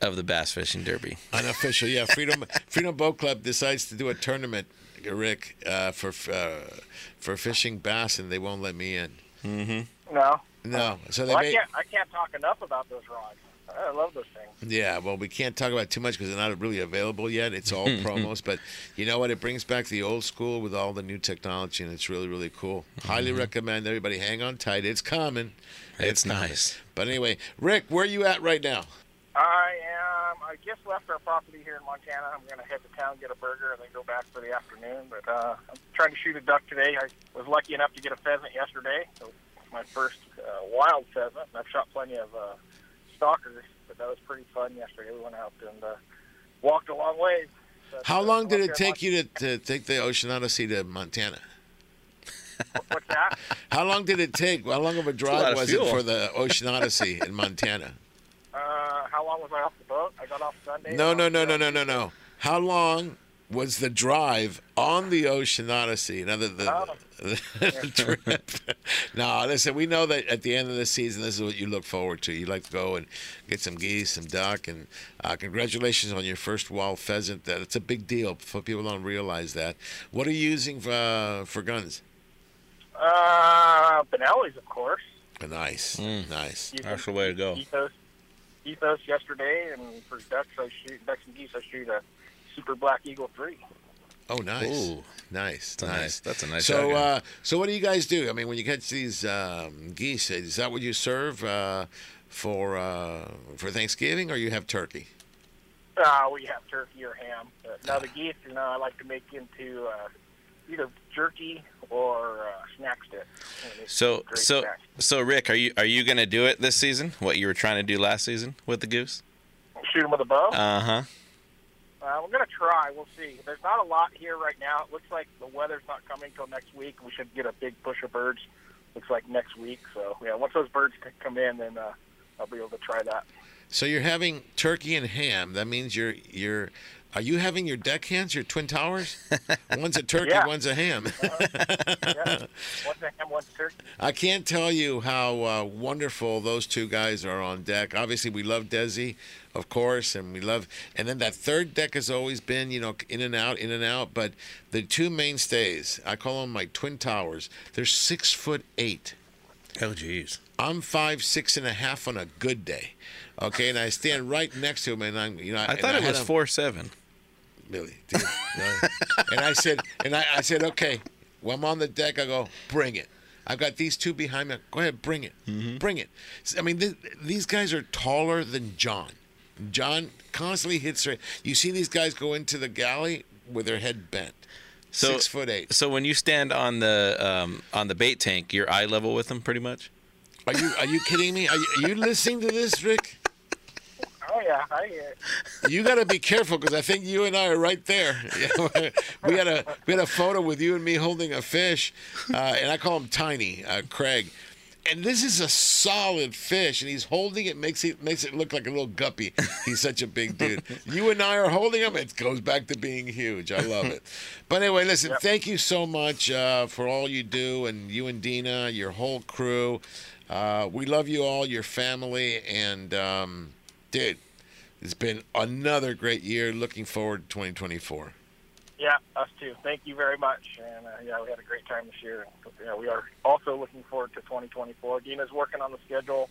Of the bass fishing derby. Unofficial, yeah. Freedom Freedom Boat Club decides to do a tournament, Rick, uh, for uh, for fishing bass, and they won't let me in. Mm-hmm. No. No, so they Well, I made. can't. I can't talk enough about those rods. I love those things. Yeah, well, we can't talk about it too much because they're not really available yet. It's all promos, but you know what? It brings back the old school with all the new technology, and it's really, really cool. Highly recommend everybody hang on tight. It's coming. It's coming. nice. But anyway, Rick, where are you at right now? I am. I just left our property here in Montana. I'm going to head to town, get a burger, and then go back for the afternoon. But uh, I'm trying to shoot a duck today. I was lucky enough to get a pheasant yesterday. So it's my first uh, wild pheasant. And I've shot plenty of uh, stalkers, but that was pretty fun yesterday. We went out and uh, walked a long ways. But, How uh, long did it up here in take you to, to take the Ocean Odyssey to Montana? What's that? How long did it take? How long of a drive of was fuel. it for the Ocean Odyssey in Montana? Uh, how long was I off the boat? I got off Sunday. No, no, no, no, no, no, no. How long was the drive on the Ocean Odyssey? Another the, Oh. the trip. no, listen. We know that at the end of the season, this is what you look forward to. You like to go and get some geese, some duck, and uh, congratulations on your first wild pheasant. That's a big deal. For people don't realize that. What are you using for uh, for guns? Uh, Benelli's, of course. Nice, Mm. nice. That's the way to go. Ethos, ethos yesterday, and for ducks, I shoot ducks and geese. I shoot a Super Black Eagle three. Oh, nice, Ooh. nice, That's a nice. nice- that's a nice So, shotgun. uh, so what do you guys do? I mean, when you catch these um, geese, is that what you serve uh, for uh, for Thanksgiving, or you have turkey? Uh, we have turkey or ham. But now the geese, you know, I like to make into uh, either jerky or uh, snack stick. So so snack. so Rick, are you are you gonna do it this season? What you were trying to do last season with the goose? shoot them with a bow. Uh huh. Uh, we're gonna try. We'll see. There's not a lot here right now. It looks like the weather's not coming till next week. We should get a big push of birds. Looks like next week. So yeah, once those birds come in, then uh, I'll be able to try that. So you're having turkey and ham. That means you're you're. Are you having your deckhands, your twin towers? one's a turkey, Yeah. one's a ham. yeah. One's a ham, one's turkey. I can't tell you how uh, wonderful those two guys are on deck. Obviously, we love Desi, of course, and we love. And then that third deck has always been, you know, in and out, in and out. But the two mainstays, I call them my twin towers. They're six foot eight. Oh, jeez. I'm five, six and a half on a good day. Okay, and I stand right next to him, and I'm, you know, I and thought it was him- four seven. Billy. and I said, and I, I said, okay, When I'm on the deck, I go, bring it. I've got these two behind me. Go ahead, bring it. Bring it. I mean, th- these guys are taller than John. John constantly hits her. You see these guys go into the galley with their head bent. So, Six foot eight. So when you stand on the um, on the bait tank, you're eye level with them, pretty much. Are you are you kidding me? Are you, are you listening to this, Rick? Oh yeah, I hear it. You got to be careful because I think you and I are right there. we had a we had a photo with you and me holding a fish, uh, and I call him Tiny uh, Craig. And this is a solid fish, and he's holding it makes it makes it look like a little guppy. He's such a big dude. You and I are holding him. It goes back to being huge. I love it. But anyway, listen. Thank you so much uh, for all you do, and you and Dina, your whole crew. Uh, we love you all, your family, and um, dude, it's been another great year. Looking forward to 2024. Yeah, us too. Thank you very much. And uh, yeah, we had a great time this year. Yeah, we are also looking forward to 2024. Dina's working on the schedule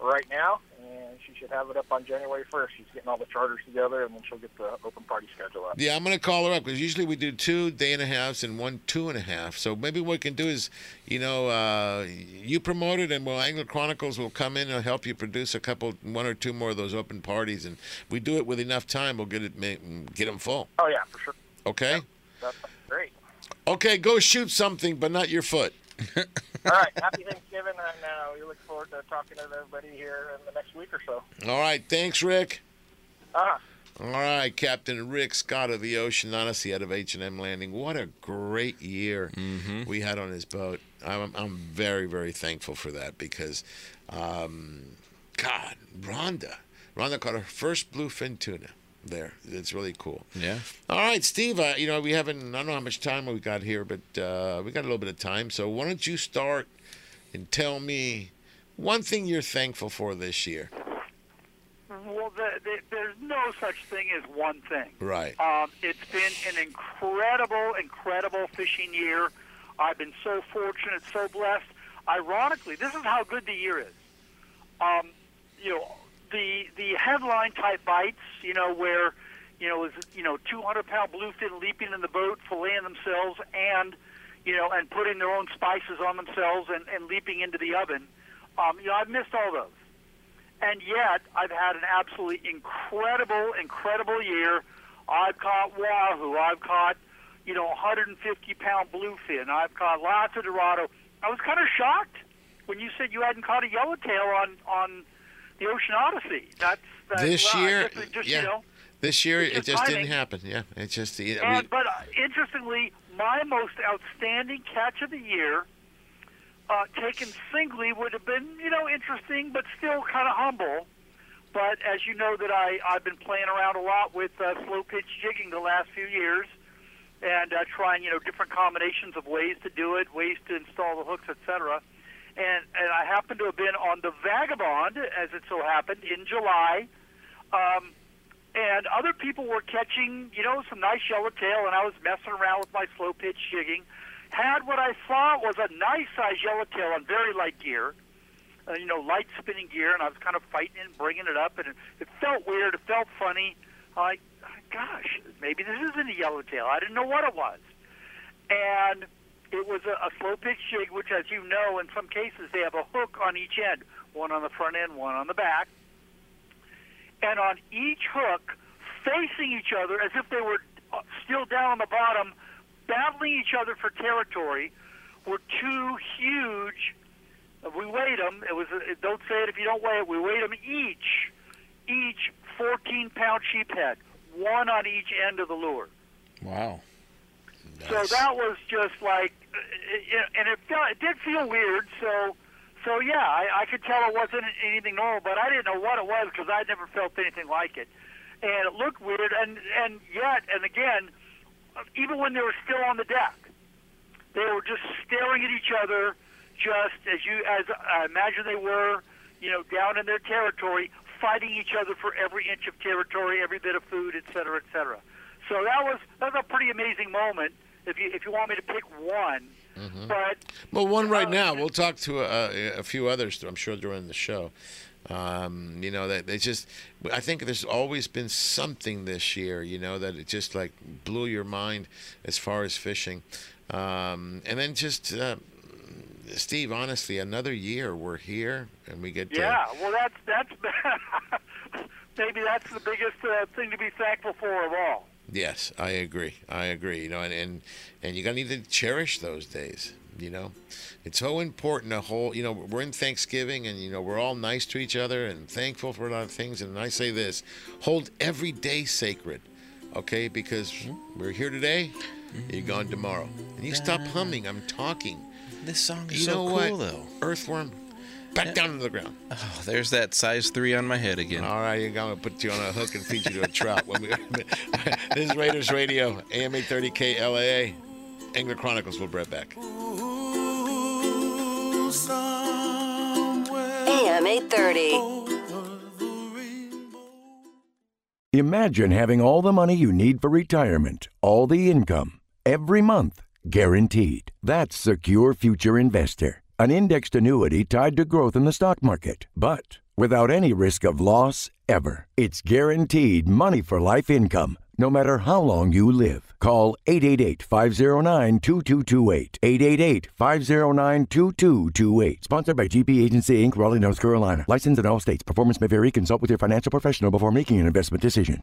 right now, and she should have it up on January 1st. She's getting all the charters together, and then she'll get the open party schedule up. Yeah, I'm gonna call her up because usually we do two day and a halfs and one two and a half. So maybe what we can do is, you know, uh, you promote it, and well, Angler Chronicles will come in and help you produce a couple, one or two more of those open parties, and we do it with enough time. We'll get it, get them full. Oh yeah, for sure. Okay. That's great. Okay, go shoot something, but not your foot. All right, happy Thanksgiving, and uh, we look forward to talking to everybody here in the next week or so. All right, thanks, Rick. Ah, All right, Captain Rick Scott of the Ocean Odyssey out of H&M Landing. What a great year we had on his boat. I'm, I'm very, very thankful for that because, um, God, Rhonda. Rhonda caught her first bluefin tuna there. It's really cool. Yeah. All right, Steve. Uh, you know we haven't. I don't know how much time we got here, but uh, we got a little bit of time. So why don't you start and tell me one thing you're thankful for this year? Well, the, the, there's no such thing as one thing. Right. Um, it's been an incredible, incredible fishing year. I've been so fortunate, so blessed. Ironically, this is how good the year is. Um, you know, the the headline type bites, you know, where you know is you know 200 pound bluefin leaping in the boat, filleting themselves, and you know, and putting their own spices on themselves and, and leaping into the oven. Um, you know, I've missed all those. And yet, I've had an absolutely incredible, incredible year. I've caught wahoo. I've caught, you know, 150 pound bluefin. I've caught lots of dorado. I was kind of shocked when you said you hadn't caught a yellowtail on on the Ocean Odyssey. That's, that's this well, year, just, yeah. you know, this year it's it just just didn't happen. Yeah, it just. It, and, we, but uh, interestingly, my most outstanding catch of the year, uh, taken singly, would have been you know interesting, but still kind of humble. But as you know, that I I've been playing around a lot with uh, slow pitch jigging the last few years, and uh, trying you know different combinations of ways to do it, ways to install the hooks, etc. And and I happened to have been on the Vagabond, as it so happened, in July. Um, and other people were catching, you know, some nice yellowtail, and I was messing around with my slow pitch jigging. Had what I thought was a nice size yellowtail on very light gear, uh, you know, light spinning gear, and I was kind of fighting and bringing it up, and it, it felt weird. It felt funny. I, gosh, maybe this isn't a yellowtail. I didn't know what it was, and it was a, a slow pitch jig, which, as you know, in some cases they have a hook on each end, one on the front end, one on the back and on each hook, facing each other as if they were uh, still down on the bottom, battling each other for territory, were two huge. uh, We weighed them. It was. uh, Don't say it if you don't weigh it. We weighed them each, each 14 pound sheephead, one on each end of the lure. Wow. So that was just like, uh, and it felt, it did feel weird. So, so yeah, I, I could tell it wasn't anything normal, but I didn't know what it was because I'd never felt anything like it, and it looked weird. And and yet, and again, even when they were still on the deck, they were just staring at each other, just as you as I imagine they were, you know, down in their territory, fighting each other for every inch of territory, every bit of food, et cetera, et cetera. So that was that was a pretty amazing moment. If you if you want me to pick one, but well, one right now. We'll talk to a, a few others. I'm sure during the show. Um, you know that they just. I think there's always been something this year. You know that it just like blew your mind as far as fishing. Um, and then just uh, Steve, honestly, another year we're here and we get to Yeah, well, that's that's maybe that's the biggest uh, thing to be thankful for of all. Yes, I agree. I agree. You know, and and, and you gotta need to cherish those days. You know, it's so important to hold. You know, we're in Thanksgiving, and you know we're all nice to each other and thankful for a lot of things. And I say this: hold every day sacred, okay? Because we're here today, you're gone tomorrow. And you stop humming. I'm talking. This song is you so know cool, what? though. Earthworm, back down to the ground. Oh, there's that size three on my head again. All right, you're gonna put you on a hook and feed you to a trout. When we, this is Raiders Radio, AM 830 KLAA. Angler Chronicles. We'll be right back. AM 830. Imagine having all the money you need for retirement, all the income, every month, guaranteed. That's Secure Future Investor, an indexed annuity tied to growth in the stock market, but without any risk of loss ever. It's guaranteed money for life income, no matter how long you live. Call 888 509 2228. 888 509 2228. Sponsored by GP Agency Inc., Raleigh, North Carolina. Licensed in all states. Performance may vary. Consult with your financial professional before making an investment decision.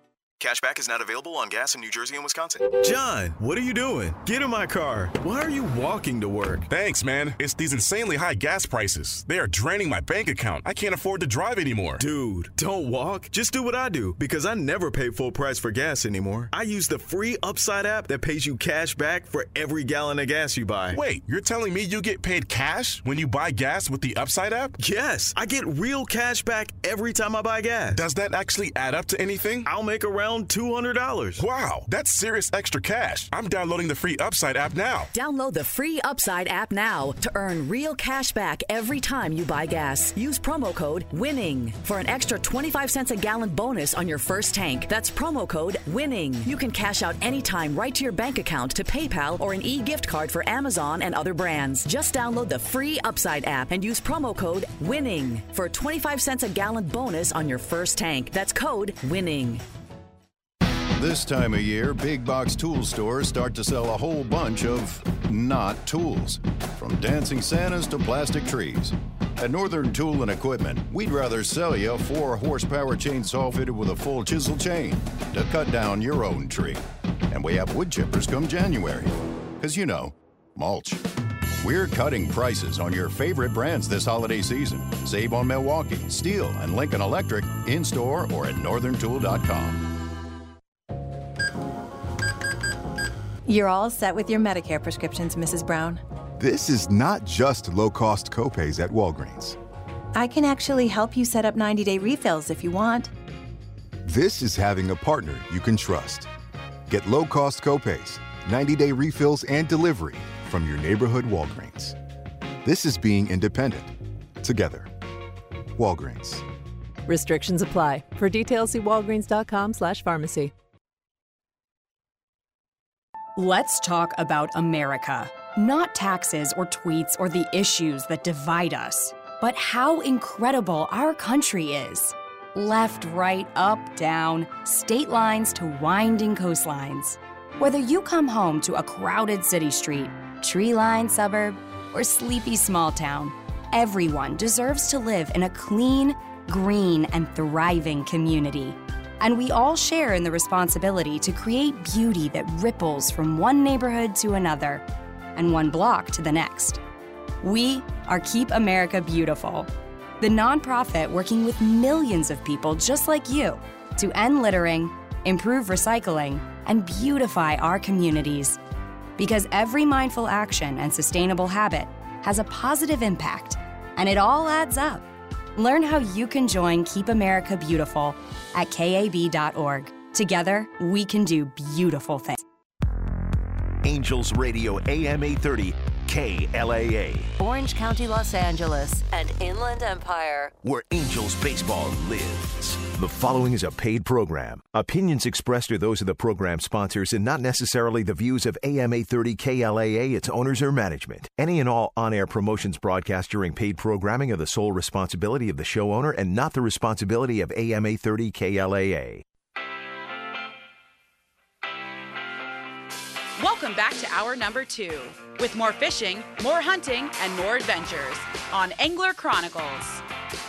Cashback is not available on gas in New Jersey and Wisconsin. John, what are you doing? Get in my car. Why are you walking to work? Thanks, man. It's these insanely high gas prices. They are draining my bank account. I can't afford to drive anymore. Dude, don't walk. Just do what I do because I never pay full price for gas anymore. I use the free Upside app that pays you cash back for every gallon of gas you buy. Wait, you're telling me you get paid cash when you buy gas with the Upside app? Yes, I get real cash back every time I buy gas. Does that actually add up to anything? I'll make around $200. Wow, that's serious extra cash. I'm downloading the free Upside app now. Download the free Upside app now to earn real cash back every time you buy gas. Use promo code WINNING for an extra 25 cents a gallon bonus on your first tank. That's promo code WINNING. You can cash out anytime right to your bank account to PayPal or an e gift card for Amazon and other brands. Just download the free Upside app and use promo code WINNING for a 25 cents a gallon bonus on your first tank. That's code WINNING. This time of year, big box tool stores start to sell a whole bunch of not tools, from dancing Santas to plastic trees. At Northern Tool and Equipment, we'd rather sell you a 4 horsepower chainsaw fitted with a full chisel chain to cut down your own tree. And we have wood chippers come January. Because you know, mulch. We're cutting prices on your favorite brands this holiday season. Save on Milwaukee, Stihl, and Lincoln Electric in store or at northerntool.com. You're all set with your Medicare prescriptions, Mrs. Brown. This is not just low cost copays at Walgreens. I can actually help you set up 90 day refills if you want. This is having a partner you can trust. Get low cost copays, 90 day refills, and delivery from your neighborhood Walgreens. This is being independent. Together. Walgreens. Restrictions apply. For details, see walgreens.com/pharmacy. Let's talk about America. Not taxes or tweets or the issues that divide us, but how incredible our country is. Left, right, up, down, state lines to winding coastlines. Whether you come home to a crowded city street, tree lined suburb, or sleepy small town, everyone deserves to live in a clean, green, and thriving community. And we all share in the responsibility to create beauty that ripples from one neighborhood to another and one block to the next. We are Keep America Beautiful, the nonprofit working with millions of people just like you to end littering, improve recycling, and beautify our communities. Because every mindful action and sustainable habit has a positive impact, and it all adds up. Learn how you can join Keep America Beautiful at kab.org. Together, we can do beautiful things. Angels Radio AM 830 KLAA, Orange County, Los Angeles, and Inland Empire. where Angels baseball lives. The following is a paid program. Opinions expressed are those of the program sponsors and not necessarily the views of AM 830 KLAA, its owners, or management. Any and all on air promotions broadcast during paid programming are the sole responsibility of the show owner and not the responsibility of AM 830 KLAA. Welcome back to hour number two with more fishing, more hunting, and more adventures on Angler Chronicles.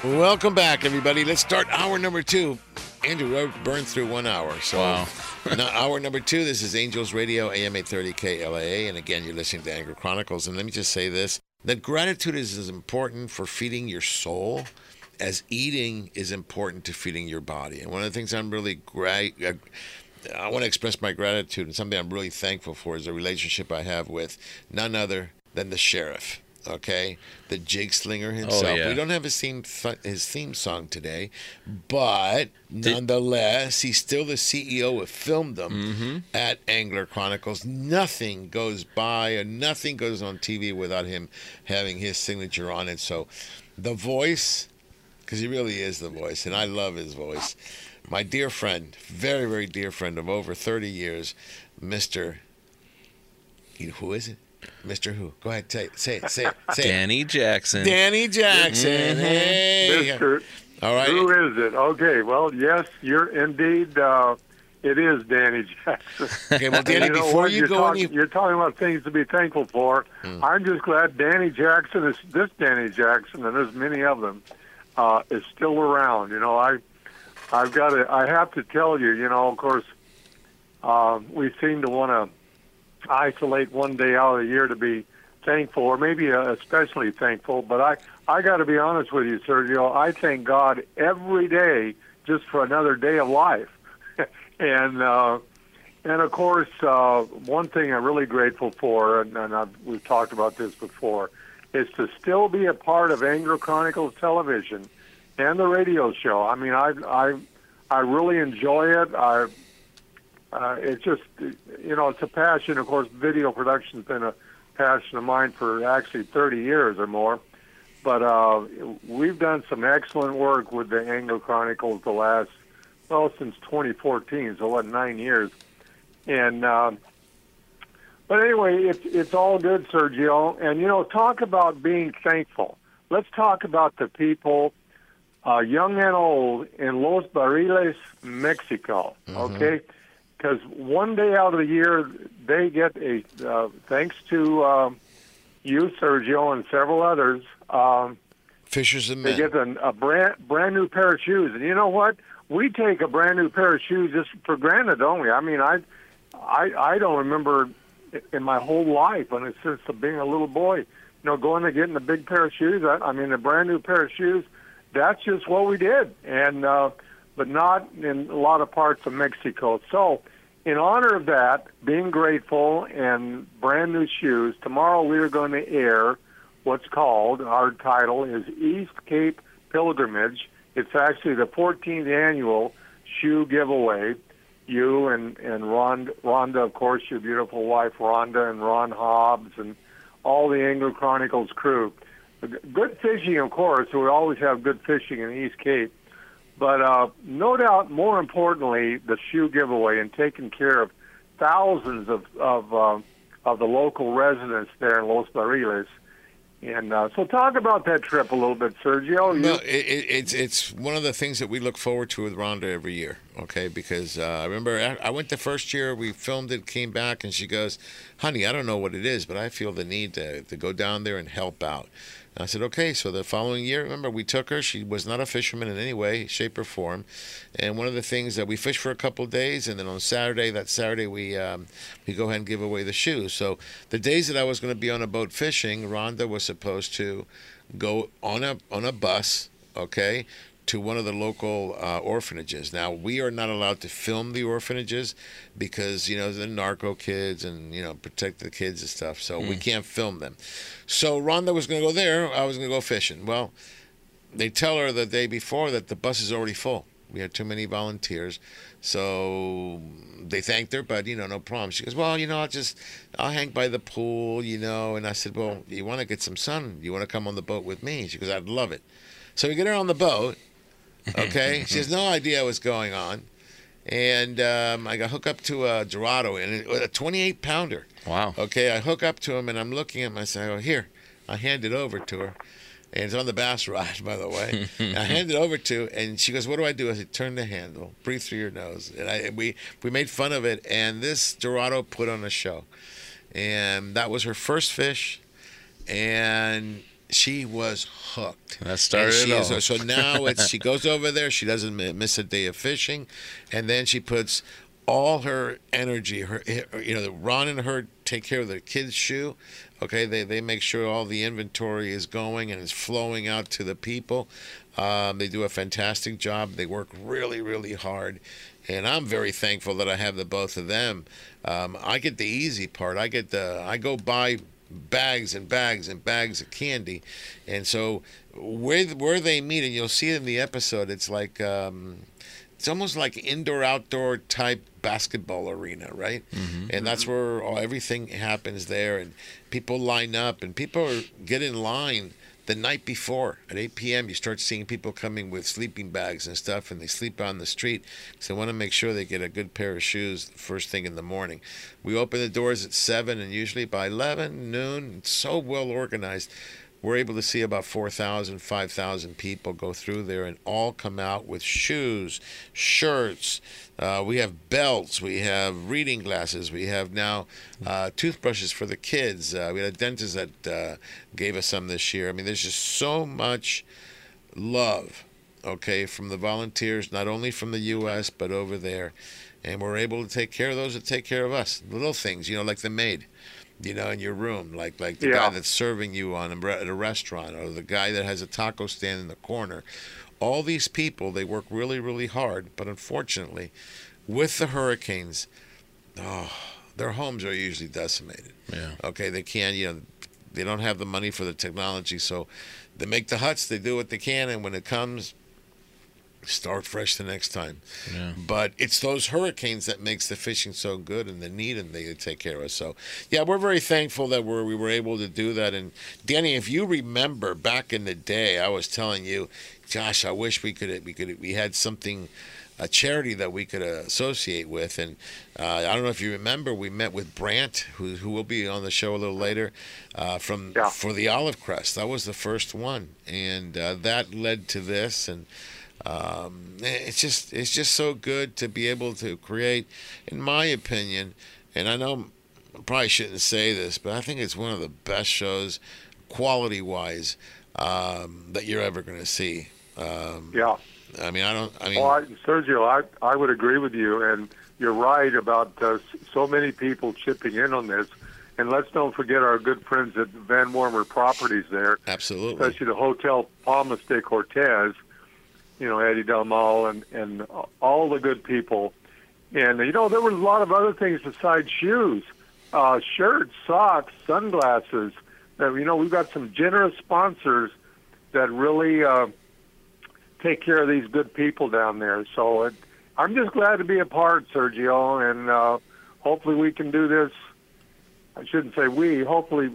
Welcome back, everybody. Let's start hour number two. Andrew we burned through one hour. So, Wow. now, hour number two, this is Angels Radio, AM 830 KLAA. And again, you're listening to Angler Chronicles. And let me just say this that gratitude is as important for feeding your soul as eating is important to feeding your body. And one of the things I'm really great. Uh, I want to express my gratitude and something I'm really thankful for is the relationship I have with none other than the sheriff. Okay, the jig slinger himself. Oh, yeah. We don't have his theme his theme song today, but nonetheless, he's still the CEO of Filmdom Mm-hmm. at Angler Chronicles. Nothing goes by and nothing goes on TV without him having his signature on it. So, the voice, because he really is the voice, and I love his voice. My dear friend, very, very dear friend of over 30 years, Mr. He- Who is it? Mr. Who? Go ahead, say it, say it, say it, say it. Danny Jackson. Danny Jackson. Mhm. Hey. Mister. All right. Who is it? Okay. Well, yes, you're indeed. Uh, it is Danny Jackson. Okay, well, Danny, And know before you you're go talking, any- you're talking about things to be thankful for. Hmm. I'm just glad Danny Jackson is this Danny Jackson, and there's many of them, uh, is still around. You know, I, I've got to. I have to tell you. You know, of course, uh, we seem to want to isolate one day out of the year to be thankful, or maybe uh, especially thankful. But I, I got to be honest with you, Sergio. I thank God every day just for another day of life, and uh, and of course, uh, one thing I'm really grateful for, and, and I've, we've talked about this before, is to still be a part of Angler Chronicles Television and the radio show. I mean, I I I really enjoy it. I uh, it's just you know it's a passion. Of course, video production's been a passion of mine for actually 30 years or more. But uh, we've done some excellent work with the Angler Chronicles the last well since 2014, so what nine years. And uh, but anyway, it's it's all good, Sergio. And you know, talk about being thankful. Let's talk about the people, uh, young and old, in Los Barriles, Mexico. Okay, because one day out of the year they get a uh, thanks to um, you, Sergio, and several others. Um, Fishers and they get a, a brand brand new pair of shoes, and you know what? We take a brand new pair of shoes just for granted, don't we? I mean, I, I, I don't remember in my whole life, and it's since being a little boy, you know, going and getting a big pair of shoes. I, I mean, a brand new pair of shoes. That's just what we did, and uh, but not in a lot of parts of Mexico. So, in honor of that, being grateful and brand new shoes, tomorrow we are going to air what's called, our title is East Cape Pilgrimage. It's actually the 14th annual shoe giveaway. You and, and Ron, Rhonda, of course, your beautiful wife, Rhonda, and Ron Hobbs, and all the Angler Chronicles crew. Good fishing, of course. We always have good fishing in East Cape. But uh, no doubt, more importantly, the shoe giveaway and taking care of thousands of of, uh, of the local residents there in Los Barriles. And uh, so, talk about that trip a little bit, Sergio. You, No, it, it, it's it's one of the things that we look forward to with Rhonda every year. Okay, because uh, I remember I I went the first year we filmed it, came back, and she goes, "Honey, I don't know what it is, but I feel the need to to go down there and help out." And I said, "Okay." So the following year, remember we took her. She was not a fisherman in any way, shape, or form. And one of the things that we fished for a couple days, and then on Saturday, that Saturday we um, we go ahead and give away the shoes. So the days that I was going to be on a boat fishing, Rhonda was supposed to go on a on a bus, okay, to one of the local uh, orphanages. Now we are not allowed to film the orphanages because you know the narco kids and you know protect the kids and stuff. So we Mm. can't film them. So Rhonda was going to go there. I was going to go fishing. Well, they tell her the day before that the bus is already full. We had too many volunteers, so they thanked her, but you know, no problem. She goes, well, you know, I'll just I'll hang by the pool, you know. And I said, well, you want to get some sun? You want to come on the boat with me? She goes, I'd love it. So we get her on the boat. Okay, she has no idea what's going on, and um, I got hooked up to a Dorado and it, a 28 pounder. Wow. Okay, I hook up to him and I'm looking at him. I say, oh, here. I hand it over to her. And it's on the bass rod, by the way. I hand it over to, and she goes, "What do I do?" I said, "Turn the handle, breathe through your nose." And I we we made fun of it, and this Dorado put on a show, and that was her first fish, and she was hooked. That started she it is- all. so now it's she goes over there. She doesn't miss a day of fishing, and then she puts all her energy, her you know, Ron and her take care of the kids' shoe. Okay, they they make sure all the inventory is going and is flowing out to the people. Um, they do a fantastic job. They work really really hard. And I'm very thankful that I have the both of them. Um, I get the easy part. I get the I go buy bags and bags and bags of candy, and so where where they meet, and you'll see it in the episode. It's like um, it's almost like indoor outdoor type basketball arena, right? And that's where all, everything happens there, and people line up, and people are, get in line the night before at 8 p.m. You start seeing people coming with sleeping bags and stuff, and they sleep on the street because they want to make sure they get a good pair of shoes first thing in the morning. We open the doors at 7, and usually by 11, noon, it's so well organized. We're able to see about 4,000, 5,000 people go through there and all come out with shoes, shirts. Uh, we have belts. We have reading glasses. We have now uh, toothbrushes for the kids. Uh, we had a dentist that uh, gave us some this year. I mean, there's just so much love, okay, from the volunteers, not only from the U.S., but over there. And we're able to take care of those that take care of us. Little things, you know, like the maid you know, in your room, like like the Yeah. guy that's serving you on a, at a restaurant, or the guy that has a taco stand in the corner. All these people, they work really, really hard, but unfortunately, with the hurricanes, oh, their homes are usually decimated. Yeah. Okay, they can't, you know, they don't have the money for the technology, so they make the huts. They do what they can, and when it comes, start fresh the next time. Yeah. But it's those hurricanes that makes the fishing so good and the need and they take care of us. So yeah, we're very thankful that we're, we were able to do that. And Danny, if you remember back in the day, I was telling you, gosh, I wish we could we could we had something. A charity that we could associate with, and uh, I don't know if you remember, we met with Brant, who who will be on the show a little later, uh, from for the Olive Crest. That was the first one, and uh, that led to this, and um, it's just it's just so good to be able to create, in my opinion, and I know I probably shouldn't say this, but I think it's one of the best shows, quality wise, um, that you're ever going to see. Um, Yeah. I mean, I don't. I mean, well, I, Sergio, I I would agree with you, and you're right about uh, so many people chipping in on this. And let's don't forget our good friends at Van Wormer Properties there, absolutely. especially the Hotel Palmas de Cortez. You know, Eddie Dalmal and and all the good people. And you know, there were a lot of other things besides shoes, uh, shirts, socks, sunglasses. Uh, you know, we've got some generous sponsors that really. Uh, take care of these good people down there. So it, I'm just glad to be a part, Sergio, and uh, hopefully we can do this. I shouldn't say we. Hopefully,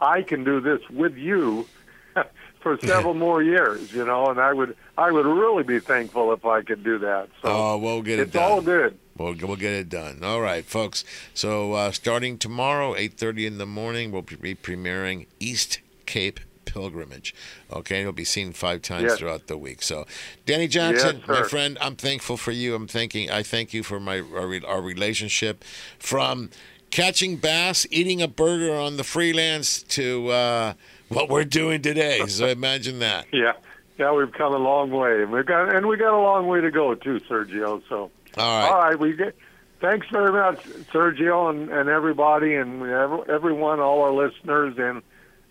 I can do this with you for several more years. You know, and I would I would really be thankful if I could do that. So oh, we'll get it it's done. It's all good. We'll, we'll get it done. All right, folks. So uh, starting tomorrow, 8.30 in the morning, we'll be premiering East Cape Pilgrimage. Okay, it'll be seen five times Yes. throughout the week. So, Danny Johnson, Yes, my friend, I'm thankful for you. I'm thanking. I thank you for my our, our relationship, from catching bass, eating a burger on the freelance to uh, what we're doing today. So imagine that. Yeah, yeah, we've come a long way, and we've got and we got a long way to go too, Sergio. So All right. all right, we get. Thanks very much, Sergio, and, and everybody, and ev- everyone, all our listeners and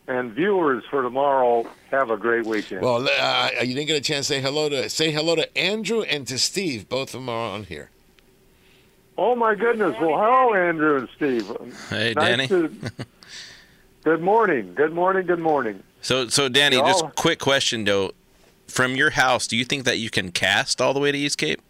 and viewers for tomorrow. Have a great weekend. Well, uh, you didn't get a chance to say hello to say hello to Andrew and to Steve. Both of them are on here. oh my goodness! Well, hello, Andrew and Steve. Hey, Nice Danny. to- good morning. Good morning. Good morning. So, so Danny, Y'all- just quick question though. From your house, do you think that you can cast all the way to East Cape?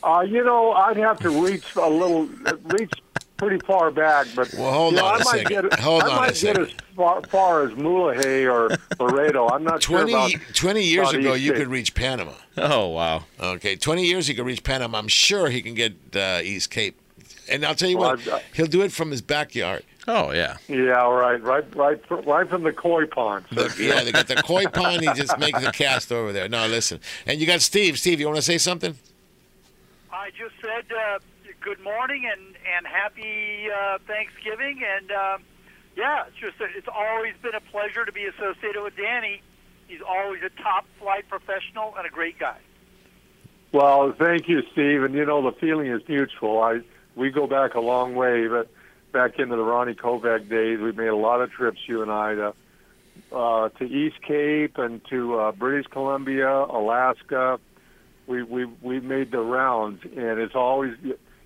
Uh, you know, I'd have to reach a little, reach pretty far back, but well, hold you know, on I a might second. Get, Hold I on a might get second. as far, far as Mulegé or Loreto. I'm not 20, sure about 20 years about ago, East you Cape. could reach Panama. Oh, wow. Okay, 20 years he could reach Panama. I'm sure he can get uh, East Cape. And I'll tell you Well, what, I've- he'll do it from his backyard. Oh, yeah. Yeah, right, right, right, right from the koi pond. Look, yeah, they got the koi pond. He just makes the cast over there. No, listen. And you got Steve. Steve, you want to say something? I just said uh, good morning and and happy uh, Thanksgiving, and um, yeah, it's just it's always been a pleasure to be associated with Danny. He's always a top flight professional and a great guy. Well, thank you, Steve. And you know, the feeling is mutual. I we go back a long way, but back into the Ronnie Kovach days, we've made a lot of trips, you and I, to uh, to East Cape and to uh, British Columbia, Alaska. We we we made the rounds, and it's always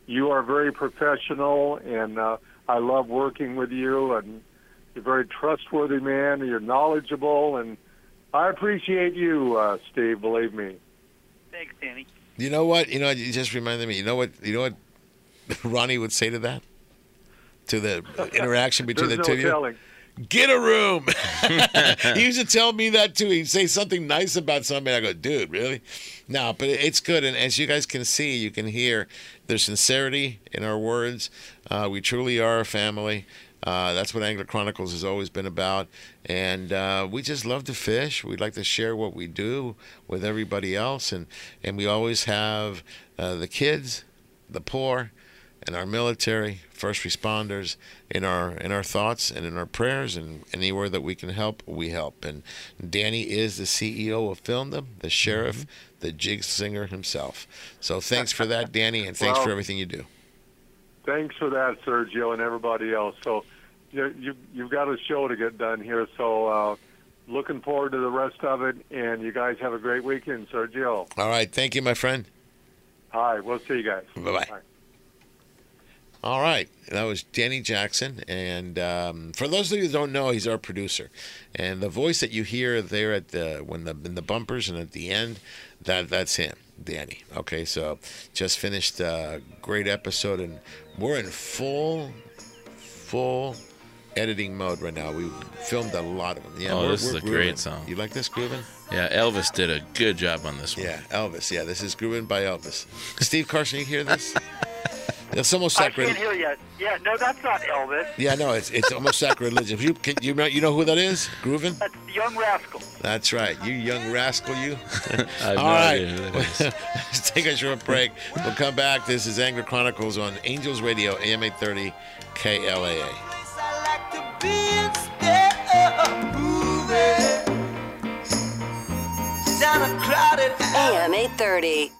you are very professional, and uh, I love working with you, and you're a very trustworthy man. You're knowledgeable, and I appreciate you, uh, Steve. Believe me. Thanks, Danny. You know what? You know, you just reminded me. You know what? You know what Ronnie would say to that? To the interaction between the no two of you? telling. Get a room. he used to tell me that too. He'd say something nice about somebody. I go, dude, really? No, but it's good. And as you guys can see, you can hear there's sincerity in our words. Uh, we truly are a family. Uh, that's what Angler Chronicles has always been about. And uh, we just love to fish. We like to share what we do with everybody else. And, and we always have uh, the kids, the poor, and our military, first responders in our in our thoughts and in our prayers and anywhere that we can help, we help. And Danny is the CEO of Film Them, the sheriff, the jig slinger himself. So thanks for that, Danny, and thanks Well- for everything you do. Thanks for that, Sergio, and everybody else. So you, you, you've got a show to get done here. So uh, looking forward to the rest of it, and you guys have a great weekend, Sergio. All right, thank you, my friend. Hi, we'll see you guys. Bye-bye. All right, that was Danny Jackson, and um, for those of you who don't know, he's our producer, and the voice that you hear there at the when the in the bumpers and at the end, that that's him, Danny. Okay, so just finished a great episode, and we're in full, full editing mode right now. We filmed a lot of them. Yeah, oh, this is a grooving. great song. You like this grooving? Yeah, Elvis did a good job on this one. Yeah, Elvis. Yeah, this is grooving by Elvis. Steve Carson, you hear this? It's almost I can't hear you. Yeah, no, that's not Elvis. Yeah, no, it's it's almost sacrilegious. You can, you know you know who that is? Groovin. That's Young Rascal. That's right. You young rascal, you. have All no right. idea who that is. Let's take a short break. We'll come back. This is Angler Chronicles on Angels Radio, AM 830, KLAA. AM 830.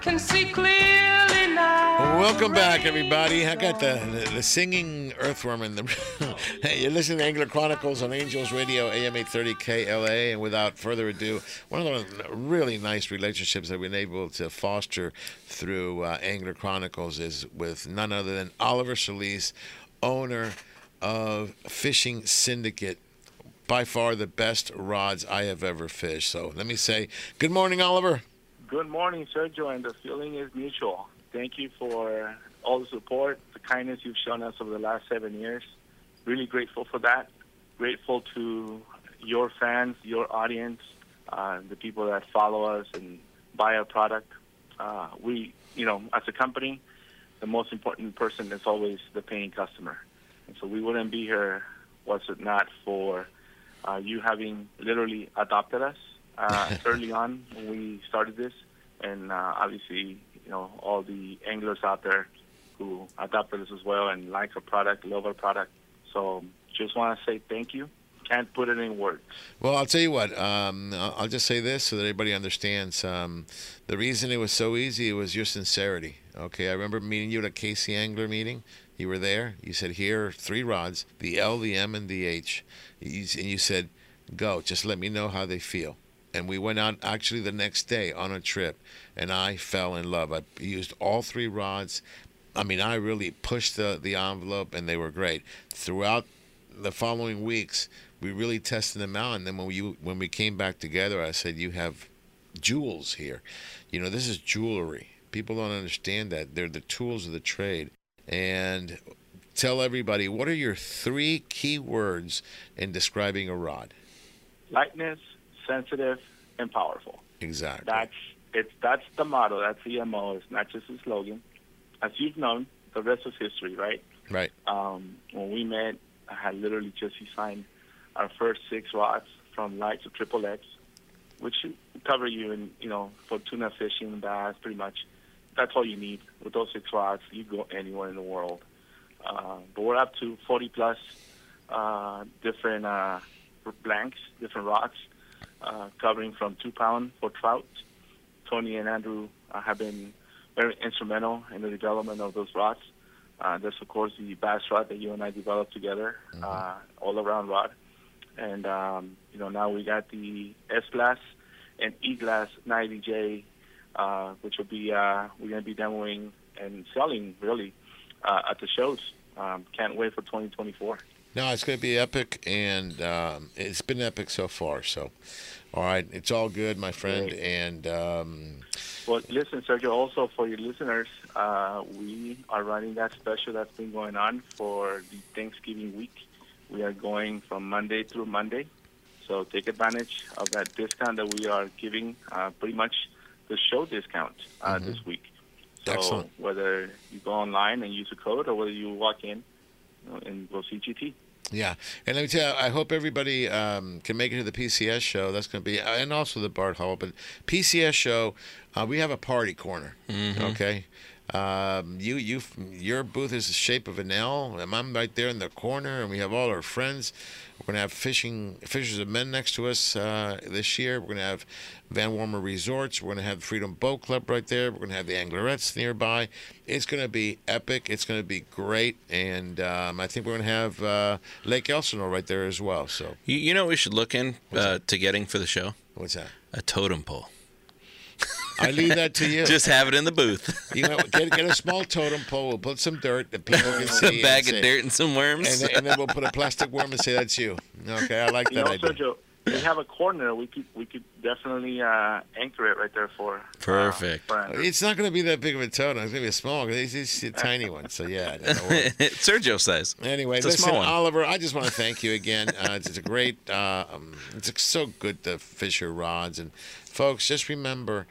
can see clearly now Welcome back, everybody. I got the, the, the singing earthworm in the. hey, you're listening to Angler Chronicles on Angels Radio, AM 830 KLAA. And without further ado, one of the really nice relationships that we've been able to foster through uh, Angler Chronicles is with none other than Oliver Solis, owner of Fishing Syndicate. By far the best rods I have ever fished. So let me say, good morning, Oliver. Good morning, Sergio, and the feeling is mutual. Thank you for all the support, the kindness you've shown us over the last seven years. Really grateful for that. Grateful to your fans, your audience, uh, the people that follow us and buy our product. Uh, we, you know, as a company, the most important person is always the paying customer. And so we wouldn't be here was it not for uh, you having literally adopted us uh, early on when we started this, and uh, obviously, you know, all the anglers out there who adopted us as well and like our product, love our product. So just want to say thank you. Can't put it in words. Well, I'll tell you what. Um, I'll I'll just say this so that everybody understands. Um, the reason it was so easy was your sincerity. Okay, I remember meeting you at a Casey Angler meeting. You were there. You said, "Here are three rods: the L, the M, and the H." And you said, "Go. Just let me know how they feel." And we went out actually the next day on a trip, and I fell in love. I used all three rods. I mean, I really pushed the the envelope, and they were great. Throughout the following weeks, we really tested them out. And then when we when we came back together, I said, "You have jewels here. You know, this is jewelry. People don't understand that. They're the tools of the trade." And tell everybody what are your three key words in describing a rod? Lightness, sensitive, and powerful. Exactly. That's it's that's the motto. That's the mo. It's not just a slogan. As you've known, the rest is history, right? Right. Um, when we met, I had literally just signed our first six rods from light to triple X, which cover you in you know for tuna fishing, bass, pretty much. That's all you need. With those six rods, you go anywhere in the world. Uh, but we're up to 40 plus uh, different uh, blanks, different rods, uh, covering from two pound for trout. Tony and Andrew uh, have been very instrumental in the development of those rods. Uh, there's of course the bass rod that you and I developed together, uh, all around rod, and um, you know now we got the S Glass and E Glass 90J, uh, which will be uh, we're going to be demoing and selling really uh, at the shows. Um, can't wait for 2024. No, it's going to be epic, and um, it's been epic so far. So, all right, it's all good, my friend. And um, Well, listen, Sergio, also for your listeners, uh, we are running that special that's been going on for the Thanksgiving week. We are going from Monday through Monday. So take advantage of that discount that we are giving, uh, pretty much the show discount uh, Mhm. this week. So Excellent. whether you go online and use a code or whether you walk in you know, and go see GT. Yeah, and let me tell you, I hope everybody um, can make it to the PCS show. That's going to be, and also the Bart Hall. But PCS show, uh, we have a party corner. Mhm. Okay. Um, you, you, your booth is the shape of an L, and I'm right there in the corner, and we have all our friends. We're gonna have fishing, fishers of men next to us uh, this year. We're gonna have Van Wormer Resorts. We're gonna have Freedom Boat Club right there. We're gonna have the Anglerettes nearby. It's gonna be epic. It's gonna be great, and um, I think we're gonna have uh, Lake Elsinore right there as well. So You, you know what we should look in uh, to getting for the show? What's that? A totem pole. I leave that to you. Just have it in the booth. You know, get, get a small totem pole. We'll put some dirt that people can see. a and bag of say- dirt and some worms. And then, and then we'll put a plastic worm and say that's you. Okay, I like You that know, idea. Sergio, we have a corner. We could we could definitely uh, anchor it right there for Perfect. for It's not going to be that big of a totem. It's going to be a small. It's, it's a tiny one. So yeah. no. Sergio size. Anyway, It's a listen, small one. Oliver, I just want to thank you again. Uh, it's, it's a great. Uh, um, it's so good to fish your rods, and folks, just remember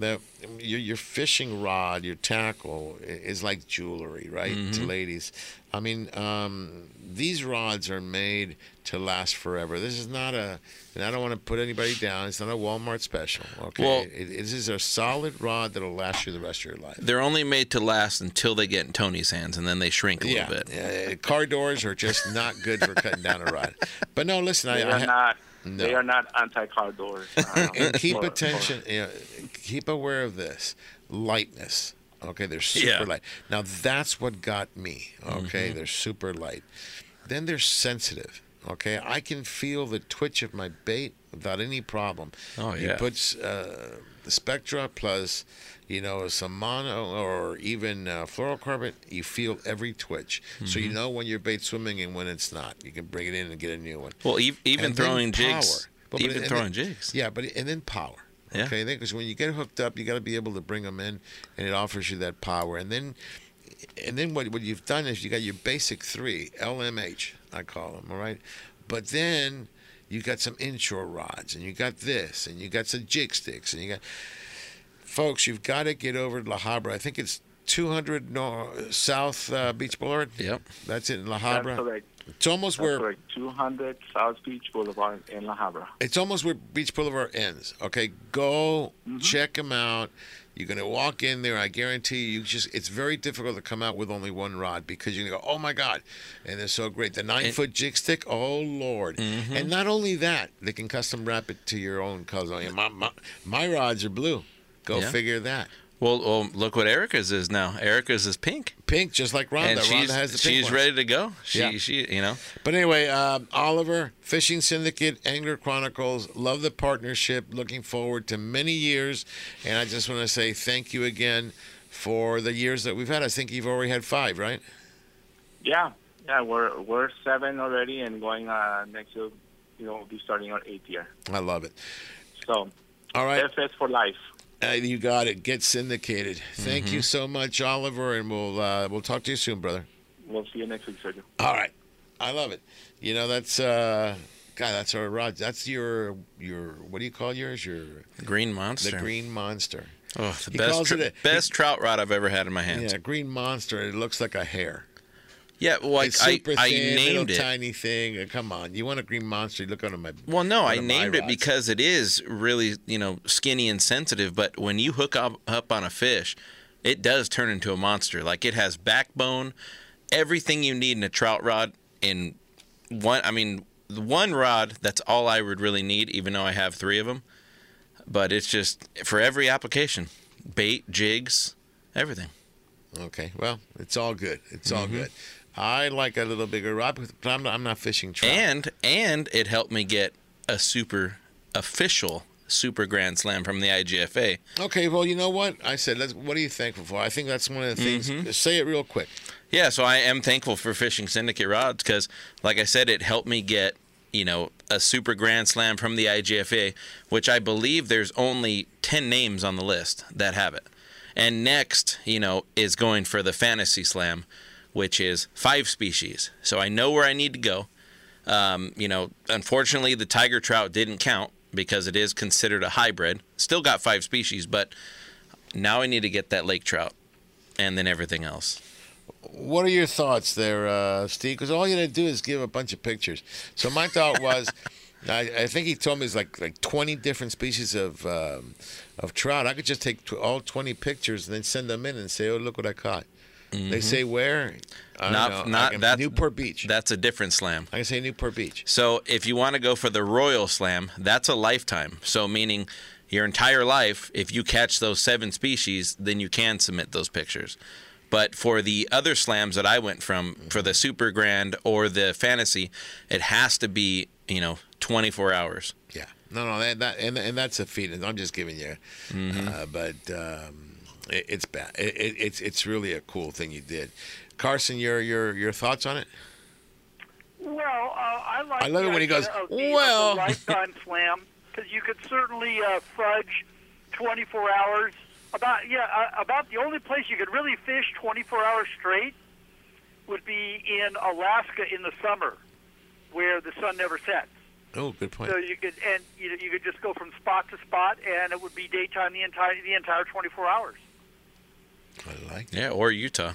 that your, your fishing rod, your tackle, is like jewelry, right? To Mhm. ladies, I mean, um, these rods are made to last forever. This is not a, and I don't want to put anybody down. It's not a Walmart special. Okay, Well- it, this is a solid rod that'll last you the rest of your life. They're only made to last until they get in Tony's hands, and then they shrink a Yeah, little bit. yeah, car doors are just not good for cutting down a rod. But no, listen, They I, I are not. No. They are not anti-car doors. uh, and keep for- attention. You know, keep aware of this lightness. Okay, they're super Yeah. light. Now that's what got me. Okay, Mhm. they're super light. Then they're sensitive. Okay, I can feel the twitch of my bait without any problem. Oh, You yeah. put uh, the Spectra plus, you know, some mono or even uh, fluorocarbon. You feel every twitch, so you Mhm. know when your bait's swimming and when it's not. You can bring it in and get a new one. Well, ev- even And throwing jigs- But- but- even and throwing then- jigs. Yeah, but and then power. Yeah. Okay, because when you get hooked up, you got to be able to bring them in, and it offers you that power. And then, and then what what you've done is you got your basic three LMH, I call them. All right, but then you got some inshore rods, and you got this, and you got some jig sticks, and you got folks. You've got to get over to La Habra. I think it's 200 nor- South uh, Beach Boulevard. Yep, that's it in La That's Habra. correct. It's almost That's where correct. 200 South Beach Boulevard in La Habra. it's almost where Beach Boulevard ends. Okay, go check them out. You're gonna walk in there. I guarantee you. you Just it's very difficult to come out with only one rod because you're gonna go, oh my god, and they're so great. The nine foot jig stick, oh lord. And not only that, they can custom wrap it to your own color. My, my, my rods are blue. Go Yeah. figure that. Well, well, look what Erica's is now. Erica's is pink. Pink, just like Rhonda. And Rhonda has the pink she's ones. ready to go. She, Yeah. she, you know. But anyway, um, Oliver, Fishing Syndicate, Angler Chronicles, love the partnership. Looking forward to many years. And I just want to say thank you again for the years that we've had. I think you've already had five, right? Yeah, yeah, we're we're seven already, and going uh, next year, you know, we'll be starting our eighth year. I love it. So, All right. FS for life. Uh, you got it. Get syndicated. Thank Mm-hmm. you so much, Oliver, and we'll uh, we'll talk to you soon, brother. We'll see you next week, Sergio. All right. I love it. You know, that's uh God, that's our rod. That's your your what do you call yours? Your Green monster. The green monster. Oh, the He best, calls tr- it a- best trout rod I've ever had in my hands. Yeah, green monster. It looks like a hair. Yeah, well, I, I, super I thin, named little it. tiny thing. Uh, Come on, you want a green monster? You look under my. Well, no, I named it because it is really, you know, skinny and sensitive. But when you hook up, up on a fish, it does turn into a monster. Like it has backbone, everything you need in a trout rod. In one, I mean, the one rod. That's all I would really need, even though I have three of them. But it's just for every application, bait, jigs, everything. Okay, well, it's all good. It's all Mhm. good. I like a little bigger rod, but I'm not, I'm not fishing trout. And and it helped me get a super official super grand slam from the IGFA. Okay, well, you know what? I said, let's, what are you thankful for? I think that's one of the things. Mhm. Say it real quick. Yeah, so I am thankful for Fishing Syndicate rods because, like I said, it helped me get you know a super grand slam from the IGFA, which I believe there's only ten names on the list that have it. And next, you know, is going for the Fantasy Slam, which is five species. So I know where I need to go. Um, you know, unfortunately, the tiger trout didn't count because it is considered a hybrid. Still got five species, but now I need to get that lake trout and then everything else. What are your thoughts there, uh, Steve? Because all you got to do is give a bunch of pictures. So my thought was, I, I think he told me it's like like twenty different species of um, of trout. I could just take all twenty pictures and then send them in and say, "Oh, look what I caught." They Mhm. say where? I not don't know. I not that Newport Beach. That's a different slam. I can say Newport Beach. So if you want to go for the Royal Slam, that's a lifetime. So meaning your entire life, if you catch those seven species, then you can submit those pictures. But for the other slams that I went from, for the Super Grand or the Fantasy, it has to be you know 24 hours. Yeah. No, no, that, that and and that's a feat. I'm just giving you, Mhm. uh, but um, it, it's bad. It, it, it's it's really a cool thing you did, Carson. Your your your thoughts on it? Well, uh, I like. I love it when he goes, of the, "Well." of the lifetime slam because you could certainly uh, fudge 24 hours. About yeah, uh, about the only place you could really fish 24 hours straight would be in Alaska in the summer, where the sun never sets. Oh, good point. So you could and you you could just go from spot to spot, and it would be daytime the entire the entire 24 hours. I like. Yeah, or Utah.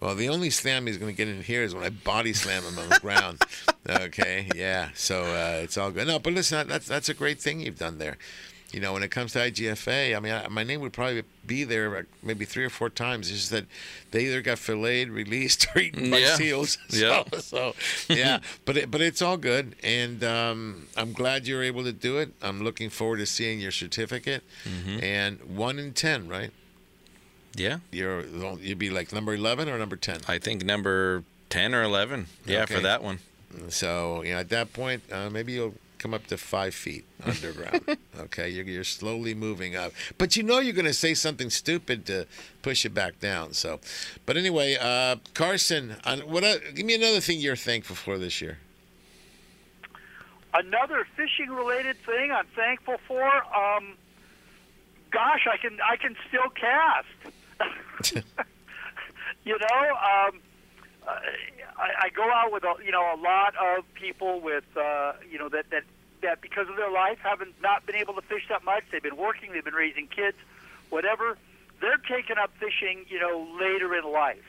Well, the only slam he's going to get in here is when I body slam him on the ground. Okay, yeah. So uh, it's all good. No, but listen, that's that's a great thing you've done there. You know, when it comes to IGFA, I mean, I, my name would probably be there maybe three or four times. It's just that they either got filleted, released, or eaten by Yeah. seals. So, Yeah. so yeah, but it, but it's all good, and um, I'm glad you're able to do it. I'm looking forward to seeing your certificate. Mm-hmm. And one in ten, right? Yeah. You're you'd be like number eleven or number ten. I think number ten or eleven. Yeah, for that one. So you know, at that point, uh, maybe you'll come up to five feet underground. okay, you're, you're slowly moving up, but you know you're going to say something stupid to push you back down. So, but anyway, uh, Carson, on what? Uh, give me another thing you're thankful for this year. Another fishing related thing I'm thankful for. Um, gosh, I can I can still cast. you know, um, I, I go out with a, you know a lot of people with uh, you know that that that because of their life haven't not been able to fish that much. They've been working, they've been raising kids, whatever. They're taking up fishing, you know, later in life.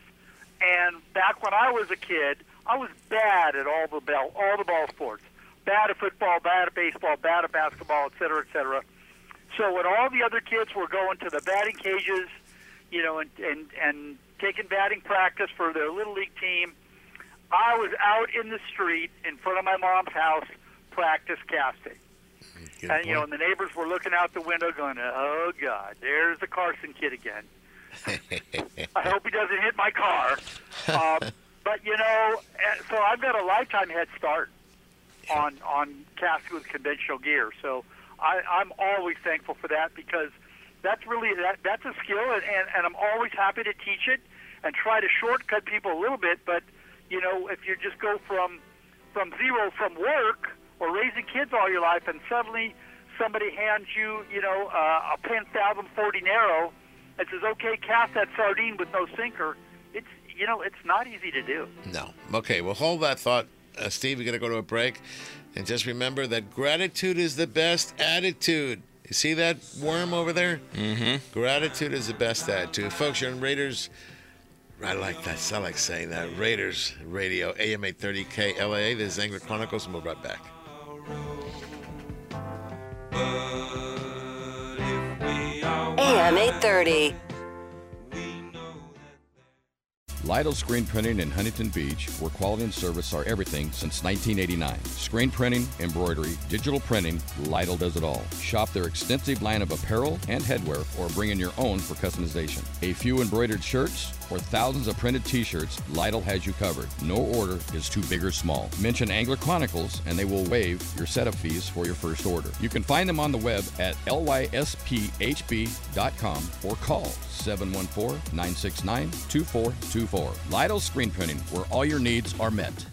And back when I was a kid, I was bad at all the ball, all the ball sports. Bad at football, bad at baseball, bad at basketball, et cetera, et cetera. So when all the other kids were going to the batting cages, you know, and and and taking batting practice for their little league team, I was out in the street in front of my mom's house practice casting. and you know, and the neighbors were looking out the window, going, "Oh God, there's the Carson kid again." I hope he doesn't hit my car. Um, but you know, eh, so I've got a lifetime head start on on casting with conventional gear. So I, I'm always thankful for that because that's really that that's a skill, and, and and I'm always happy to teach it and try to shortcut people a little bit. But you know, if you just go from from zero from work or raising kids all your life, and suddenly somebody hands you, you know, uh, a Fathom 40 narrow and says, "Okay, cast that sardine with no sinker," it's you know, it's not easy to do. No. Okay, well, hold that thought, uh, Steve. We're to go to a break. And just remember that gratitude is the best attitude. You see that worm over there? Mm-hmm. Gratitude is the best attitude. Folks, you're in Raiders. I like that. I like saying that. Raiders Radio, AM 830 KLAA. This is Angler Chronicles, and we'll be right back. AM 830. Lytle Screen Printing in Huntington Beach, where quality and service are everything since 1989. Screen printing, embroidery, digital printing, Lytle does it all. Shop their extensive line of apparel and headwear or bring in your own for customization. A few embroidered shirts or thousands of printed t-shirts, Lytle has you covered. No order is too big or small. Mention Angler Chronicles and they will waive your setup fees for your first order. You can find them on the web at lyspHB.com or call 714-969-2424. Lytle Screen Printing, where all your needs are met.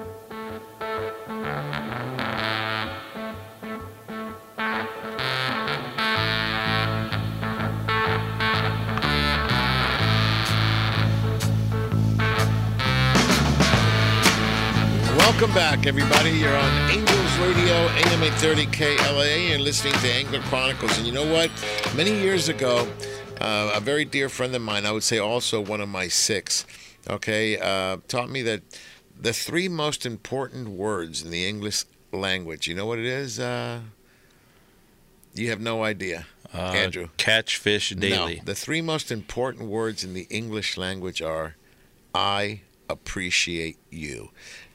Welcome back, everybody. You're on Angels Radio, AM 830 KLAA. You're listening to Angler Chronicles. And you know what? Many years ago, uh, a very dear friend of mine, I would say also one of my six, okay, uh, taught me that the three most important words in the English language, you know what it is? Uh, you have no idea, Uh, Andrew. Catch fish daily. No, the three most important words in the English language are I appreciate you.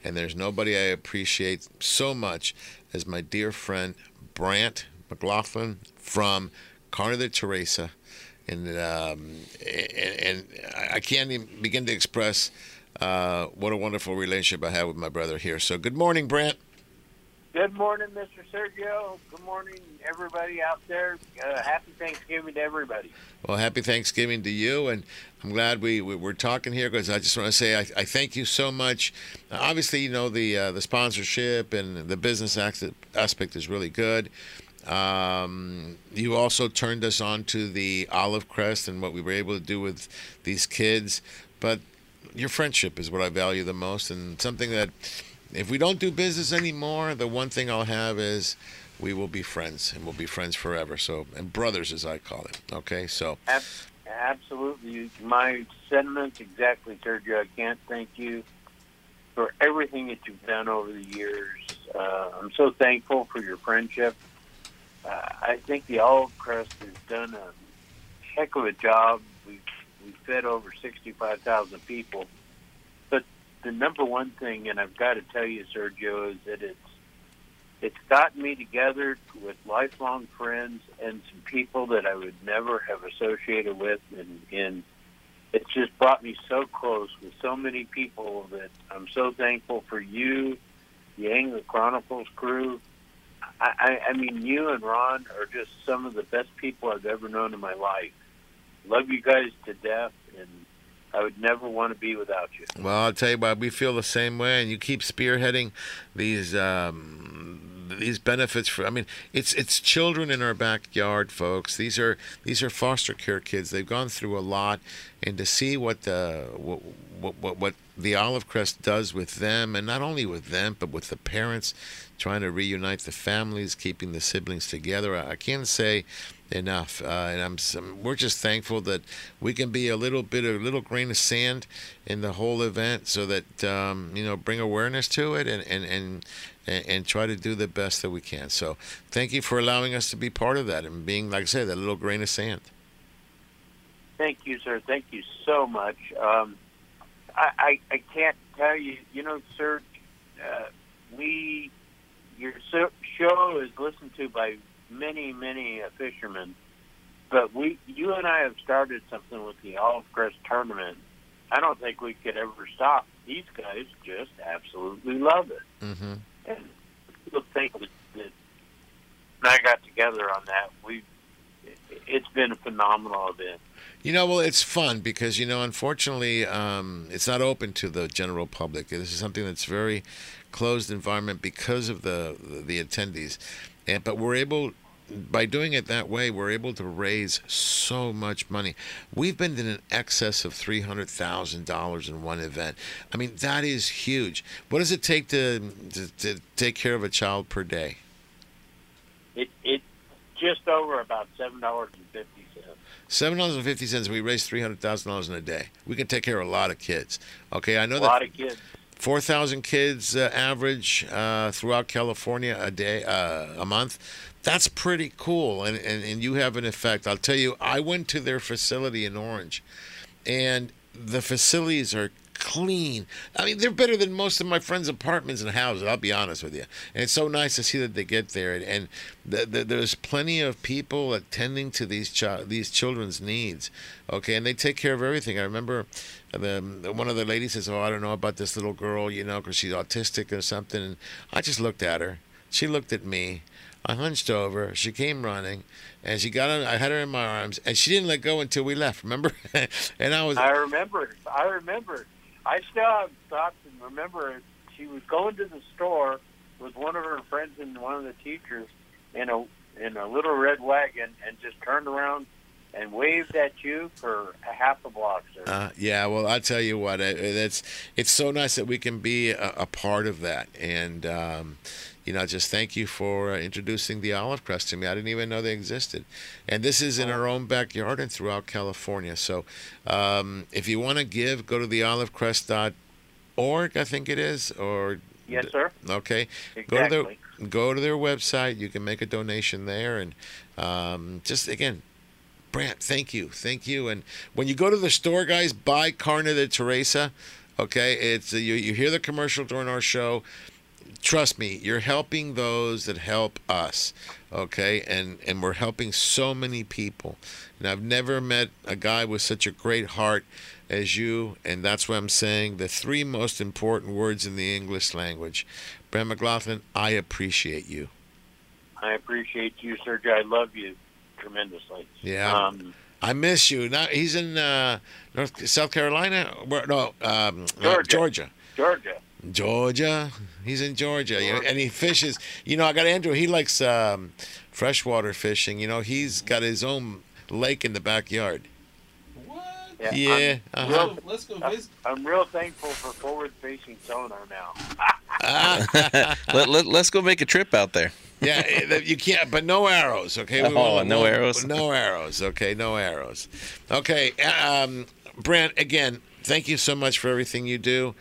And there's nobody I appreciate so much as my dear friend Brant McLaughlin from Carne de Teresa. And, um, and, and I can't even begin to express uh, what a wonderful relationship I have with my brother here. So, good morning, Brant. Good morning, Mr. Sergio. Good morning, everybody out there. Uh, happy Thanksgiving to everybody. Well, happy Thanksgiving to you, and I'm glad we, we we're talking here because I just want to say I, I thank you so much. Obviously, you know the uh, the sponsorship and the business aspect is really good. Um, you also turned us on to the olive crest and what we were able to do with these kids, but your friendship is what I value the most, and something that if we don't do business anymore, the one thing I'll have is we will be friends and we'll be friends forever. So, and brothers, as I call it. Okay, so. Absolutely, my sentiments exactly, Sergio. I can't thank you for everything that you've done over the years. Uh, I'm so thankful for your friendship. Uh, I think the Olive Crest has done a heck of a job. We've, we've fed over 65,000 people the number one thing, and I've got to tell you, Sergio, is that it's it's gotten me together with lifelong friends and some people that I would never have associated with, and, and it's just brought me so close with so many people that I'm so thankful for you, the Angler Chronicles crew. I, I, I mean, you and Ron are just some of the best people I've ever known in my life. Love you guys to death, and I would never want to be without you. Well, I'll tell you what, we feel the same way, and you keep spearheading these um, these benefits for. I mean, it's it's children in our backyard, folks. These are these are foster care kids. They've gone through a lot, and to see what the what what what, the Olive Crest does with them, and not only with them, but with the parents, trying to reunite the families, keeping the siblings together. I, I can't say enough. Uh, and I'm we're just thankful that we can be a little bit a little grain of sand in the whole event, so that um, you know bring awareness to it and and and. And, try to do the best that we can. So, thank you for allowing us to be part of that and being, like I said, that little grain of sand. Thank you, sir. Thank you so much. Um, I, I, I can't tell you, you know, sir, uh, we, your show is listened to by many, many uh, fishermen. But we, you and I have started something with the Olive Crest tournament. I don't think we could ever stop. These guys just absolutely love it. Mm-hmm. And people think that, that when I got together on that, we it's been a phenomenal event. You know, well, it's fun because you know, unfortunately, um, it's not open to the general public. This is something that's very closed environment because of the the, the attendees. And, but we're able by doing it that way, we're able to raise so much money. We've been in an excess of three hundred thousand dollars in one event. I mean, that is huge. What does it take to, to, to take care of a child per day? It it just over about seven dollars and fifty cents. Seven dollars and fifty cents. We raise three hundred thousand dollars in a day. We can take care of a lot of kids. Okay, I know a that. A lot of kids. 4,000 kids uh, average uh, throughout California a day, uh, a month. That's pretty cool. And, and, and you have an effect. I'll tell you, I went to their facility in Orange, and the facilities are clean. I mean, they're better than most of my friends' apartments and houses. I'll be honest with you. And it's so nice to see that they get there, and, and the, the, there's plenty of people attending to these chi- these children's needs. Okay, and they take care of everything. I remember the, one of the ladies says, "Oh, I don't know about this little girl, you know, because she's autistic or something." And I just looked at her. She looked at me. I hunched over. She came running, and she got on. I had her in my arms, and she didn't let go until we left. Remember? and I was. I remember. I remember. I still have thoughts and remember she was going to the store with one of her friends and one of the teachers in a in a little red wagon and just turned around and waved at you for a half a block, sir. Uh, yeah, well, I tell you what, it, it's it's so nice that we can be a, a part of that, and um, you know, just thank you for uh, introducing the olive crest to me. I didn't even know they existed. And this is in our own backyard and throughout California. So um, if you want to give, go to the olivecrest.org, I think it is, or Yes, sir. Okay. Exactly. Go to their go to their website. You can make a donation there, and um, just again, Brant, thank you, thank you. And when you go to the store, guys, buy Carne de Teresa. Okay, it's you. You hear the commercial during our show trust me, you're helping those that help us. Okay, and and we're helping so many people. And I've never met a guy with such a great heart as you, and that's what I'm saying. The three most important words in the English language: Brent McLaughlin, I appreciate you. I appreciate you, Sergio. I love you tremendously. Yeah. Um, I miss you. Now he's in uh, North South Carolina. Where, no, um, uh, Georgia. Georgia. Georgia. Georgia. He's in Georgia, you know, and he fishes. You know, I got Andrew. He likes um, freshwater fishing. You know, he's got his own lake in the backyard. Yeah. Yeah, I'm, uh-huh. real, Let's go visit. I'm real thankful for forward-facing sonar now. let, let, let's go make a trip out there. Yeah, eh, you can't, but no arrows. Okay. Oh, won't- no won't- arrows? No arrows. Okay, no arrows. Okay, um, Brent. Again, thank you so much for everything you do.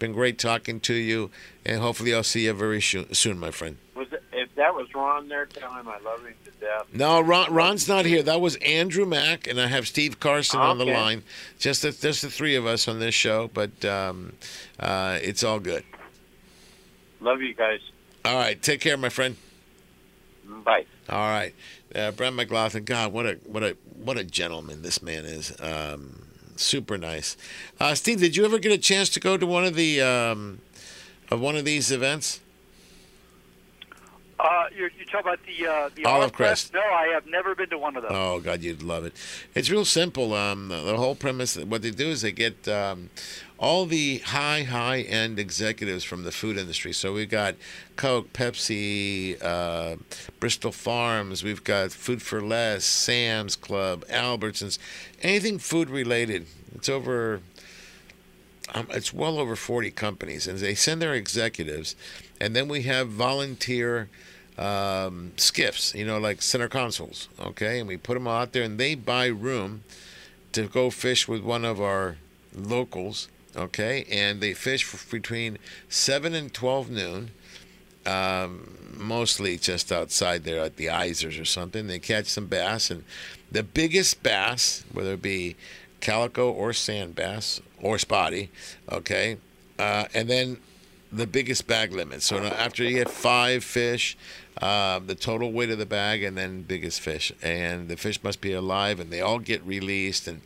Been great talking to you, and hopefully I'll see you very soon, my friend. Was it, if that was Ron there, tell him I love him to death. No, Ron, Ron's not here. That was Andrew Mack, and I have Steve Carson on the line. Just the, just the three of us on this show, but um, uh, it's all good. Love you guys. All right, take care, my friend. Bye. All right, uh, Brent McLaughlin. God, what a what a what a gentleman this man is. Um, super nice. Uh, Steve, did you ever get a chance to go to one of the um, of one of these events? Uh, you're, you talk about the uh, the Olive Olive Crest. No, I have never been to one of those. Oh God, you'd love it. It's real simple. Um, the, the whole premise, what they do is they get um, all the high, high end executives from the food industry. So we've got Coke, Pepsi, uh, Bristol Farms. We've got Food for Less, Sam's Club, Albertsons, anything food related. It's over um, it's well over 40 companies, and they send their executives, and then we have volunteer um, skiffs, you know, like center consoles, okay, and we put them out there, and they buy room to go fish with one of our locals, okay, and they fish between 7 and 12 noon. Um, mostly just outside there at the Isers or something. They catch some bass, and the biggest bass, whether it be calico or sand bass or spotty, okay, uh, and then the biggest bag limit. So after you get five fish, uh, the total weight of the bag, and then biggest fish, and the fish must be alive, and they all get released, and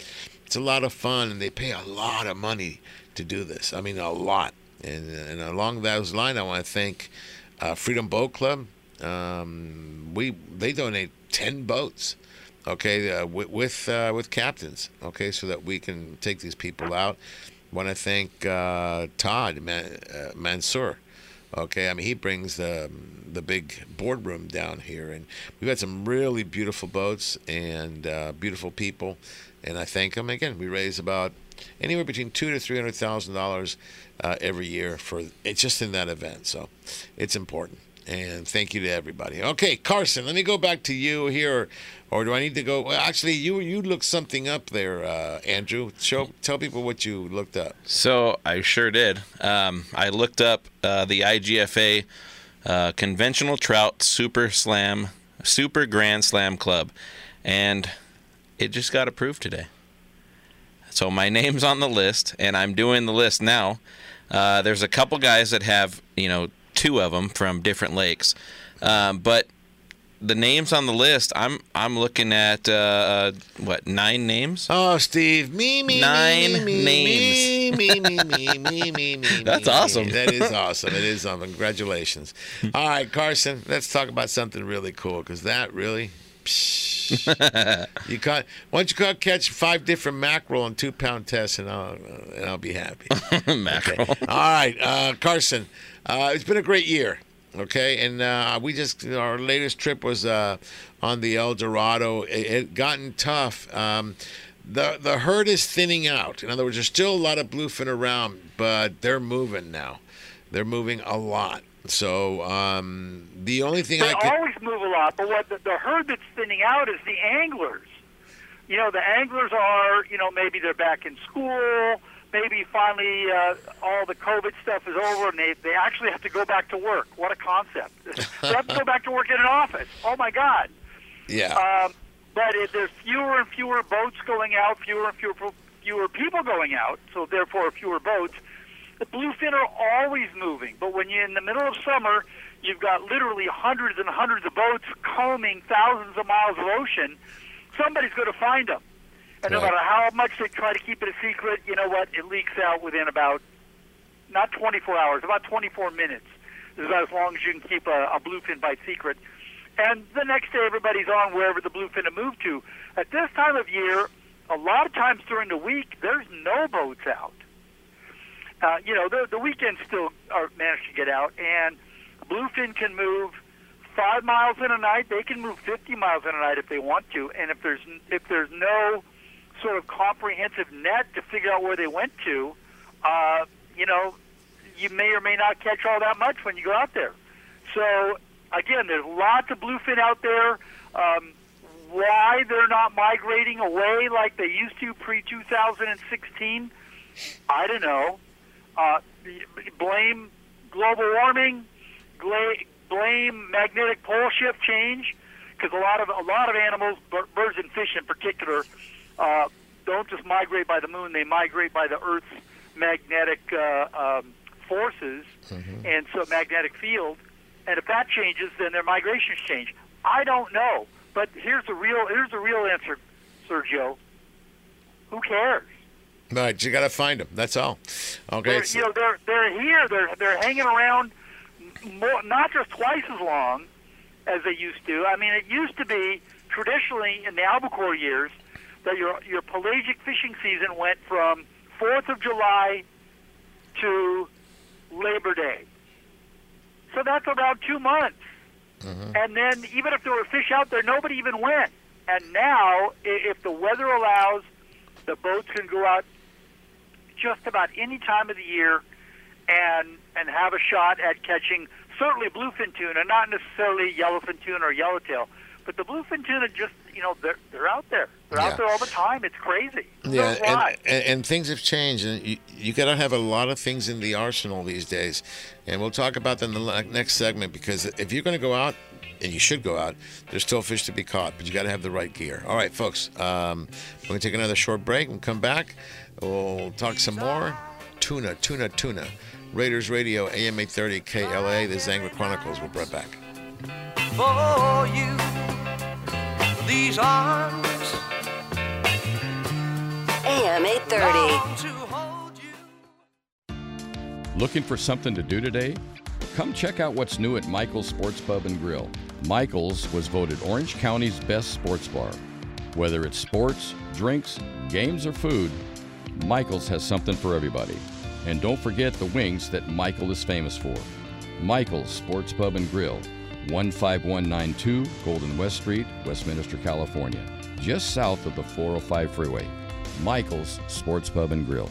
it's a lot of fun, and they pay a lot of money to do this. I mean, a lot. And, and along those lines, I want to thank uh, Freedom Boat Club. Um, we they donate ten boats, okay, uh, with with, uh, with captains, okay, so that we can take these people out. Want to thank uh, Todd Man- uh, Mansour. Okay, I mean he brings the the big boardroom down here, and we've had some really beautiful boats and uh, beautiful people, and I thank them again. We raise about anywhere between two to three hundred thousand dollars uh, every year for it's just in that event, so it's important. And thank you to everybody. Okay, Carson, let me go back to you here, or do I need to go? Well, actually, you you looked something up there, uh, Andrew. Show tell people what you looked up. So I sure did. Um, I looked up uh, the IGFA uh, Conventional Trout Super Slam, Super Grand Slam Club, and it just got approved today. So my name's on the list, and I'm doing the list now. Uh, there's a couple guys that have, you know, two of them from different lakes, um, but the names on the list, I'm I'm looking at uh, uh, what nine names? Oh, Steve, me me nine me, me, names. Me me me me me me. That's me. awesome. That is awesome. It is awesome. Congratulations. All right, Carson, let's talk about something really cool because that really. you caught once you caught catch five different mackerel and two pound tests and I'll uh, and I'll be happy. mackerel. All right, uh, Carson, uh, it's been a great year. Okay, and uh, we just our latest trip was uh, on the El Dorado. It, it gotten tough. Um, the the herd is thinning out. In other words, there's still a lot of bluefin around, but they're moving now. They're moving a lot. So um, the only thing They I could always move a lot, but what the, the herd that's thinning out is the anglers. You know, the anglers are, you know, maybe they're back in school, maybe finally uh, all the COVID stuff is over and they, they actually have to go back to work. What a concept. they have to go back to work in an office. Oh, my God. yeah. Um, but it, there's fewer and fewer boats going out, fewer and fewer fewer people going out, so therefore fewer boats. The bluefin are always moving, but when you're in the middle of summer, you've got literally hundreds and hundreds of boats combing thousands of miles of ocean. Somebody's going to find them, and no matter how much they try to keep it a secret, you know what? It leaks out within about not 24 hours, about 24 minutes. is about as long as you can keep a, a bluefin bite secret. And the next day, everybody's on wherever the bluefin have moved to. At this time of year, a lot of times during the week, there's no boats out. Uh, you know, the, the weekends still are managed to get out, and bluefin can move five miles in a night. They can move 50 miles in a night if they want to. And if there's if there's no sort of comprehensive net to figure out where they went to, uh, you know, you may or may not catch all that much when you go out there. So again, there's lots of bluefin out there. Um, why they're not migrating away like they used to pre 2016, I don't know. Uh, blame global warming, blame magnetic pole shift change, because a lot of a lot of animals, birds and fish in particular, uh, don't just migrate by the moon; they migrate by the Earth's magnetic uh, um, forces and so magnetic field. And if that changes, then their migrations change. I don't know, but here's the real here's the real answer, Sergio. Who cares? Right, you got to find them. That's all. Okay. They're, you know, they're they're here. They're they're hanging around, more, not just twice as long as they used to. I mean, it used to be traditionally in the albacore years that your your pelagic fishing season went from Fourth of July to Labor Day. So that's around two months. Mm-hmm. And then even if there were fish out there, nobody even went. And now, if the weather allows, the boats can go out just about any time of the year and and have a shot at catching certainly bluefin tuna, not necessarily yellowfin tuna or yellowtail, but the bluefin tuna just you know they're they're out there. They're Yeah. out there all the time. It's crazy. Yeah, knows why? and, and, and things have changed, and you, you got to have a lot of things in the arsenal these days. And we'll talk about them in the next segment because if you're going to go out, and you should go out, there's still fish to be caught, but you got to have the right gear. All right, folks, um, we're going to take another short break and come back. We'll talk some more. Tuna, tuna, tuna. Raiders Radio, AM 830 KLAA. the is Chronicles. We'll be right back. For you. These arms AM 830. Looking for something to do today? Come check out what's new at Michael's Sports Pub and Grill. Michael's was voted Orange County's best sports bar. Whether it's sports, drinks, games, or food, Michael's has something for everybody. And don't forget the wings that Michael is famous for. Michael's Sports Pub and Grill, 15192 Golden West Street, Westminster, California, just south of the 405 freeway. Michael's Sports Pub and Grill.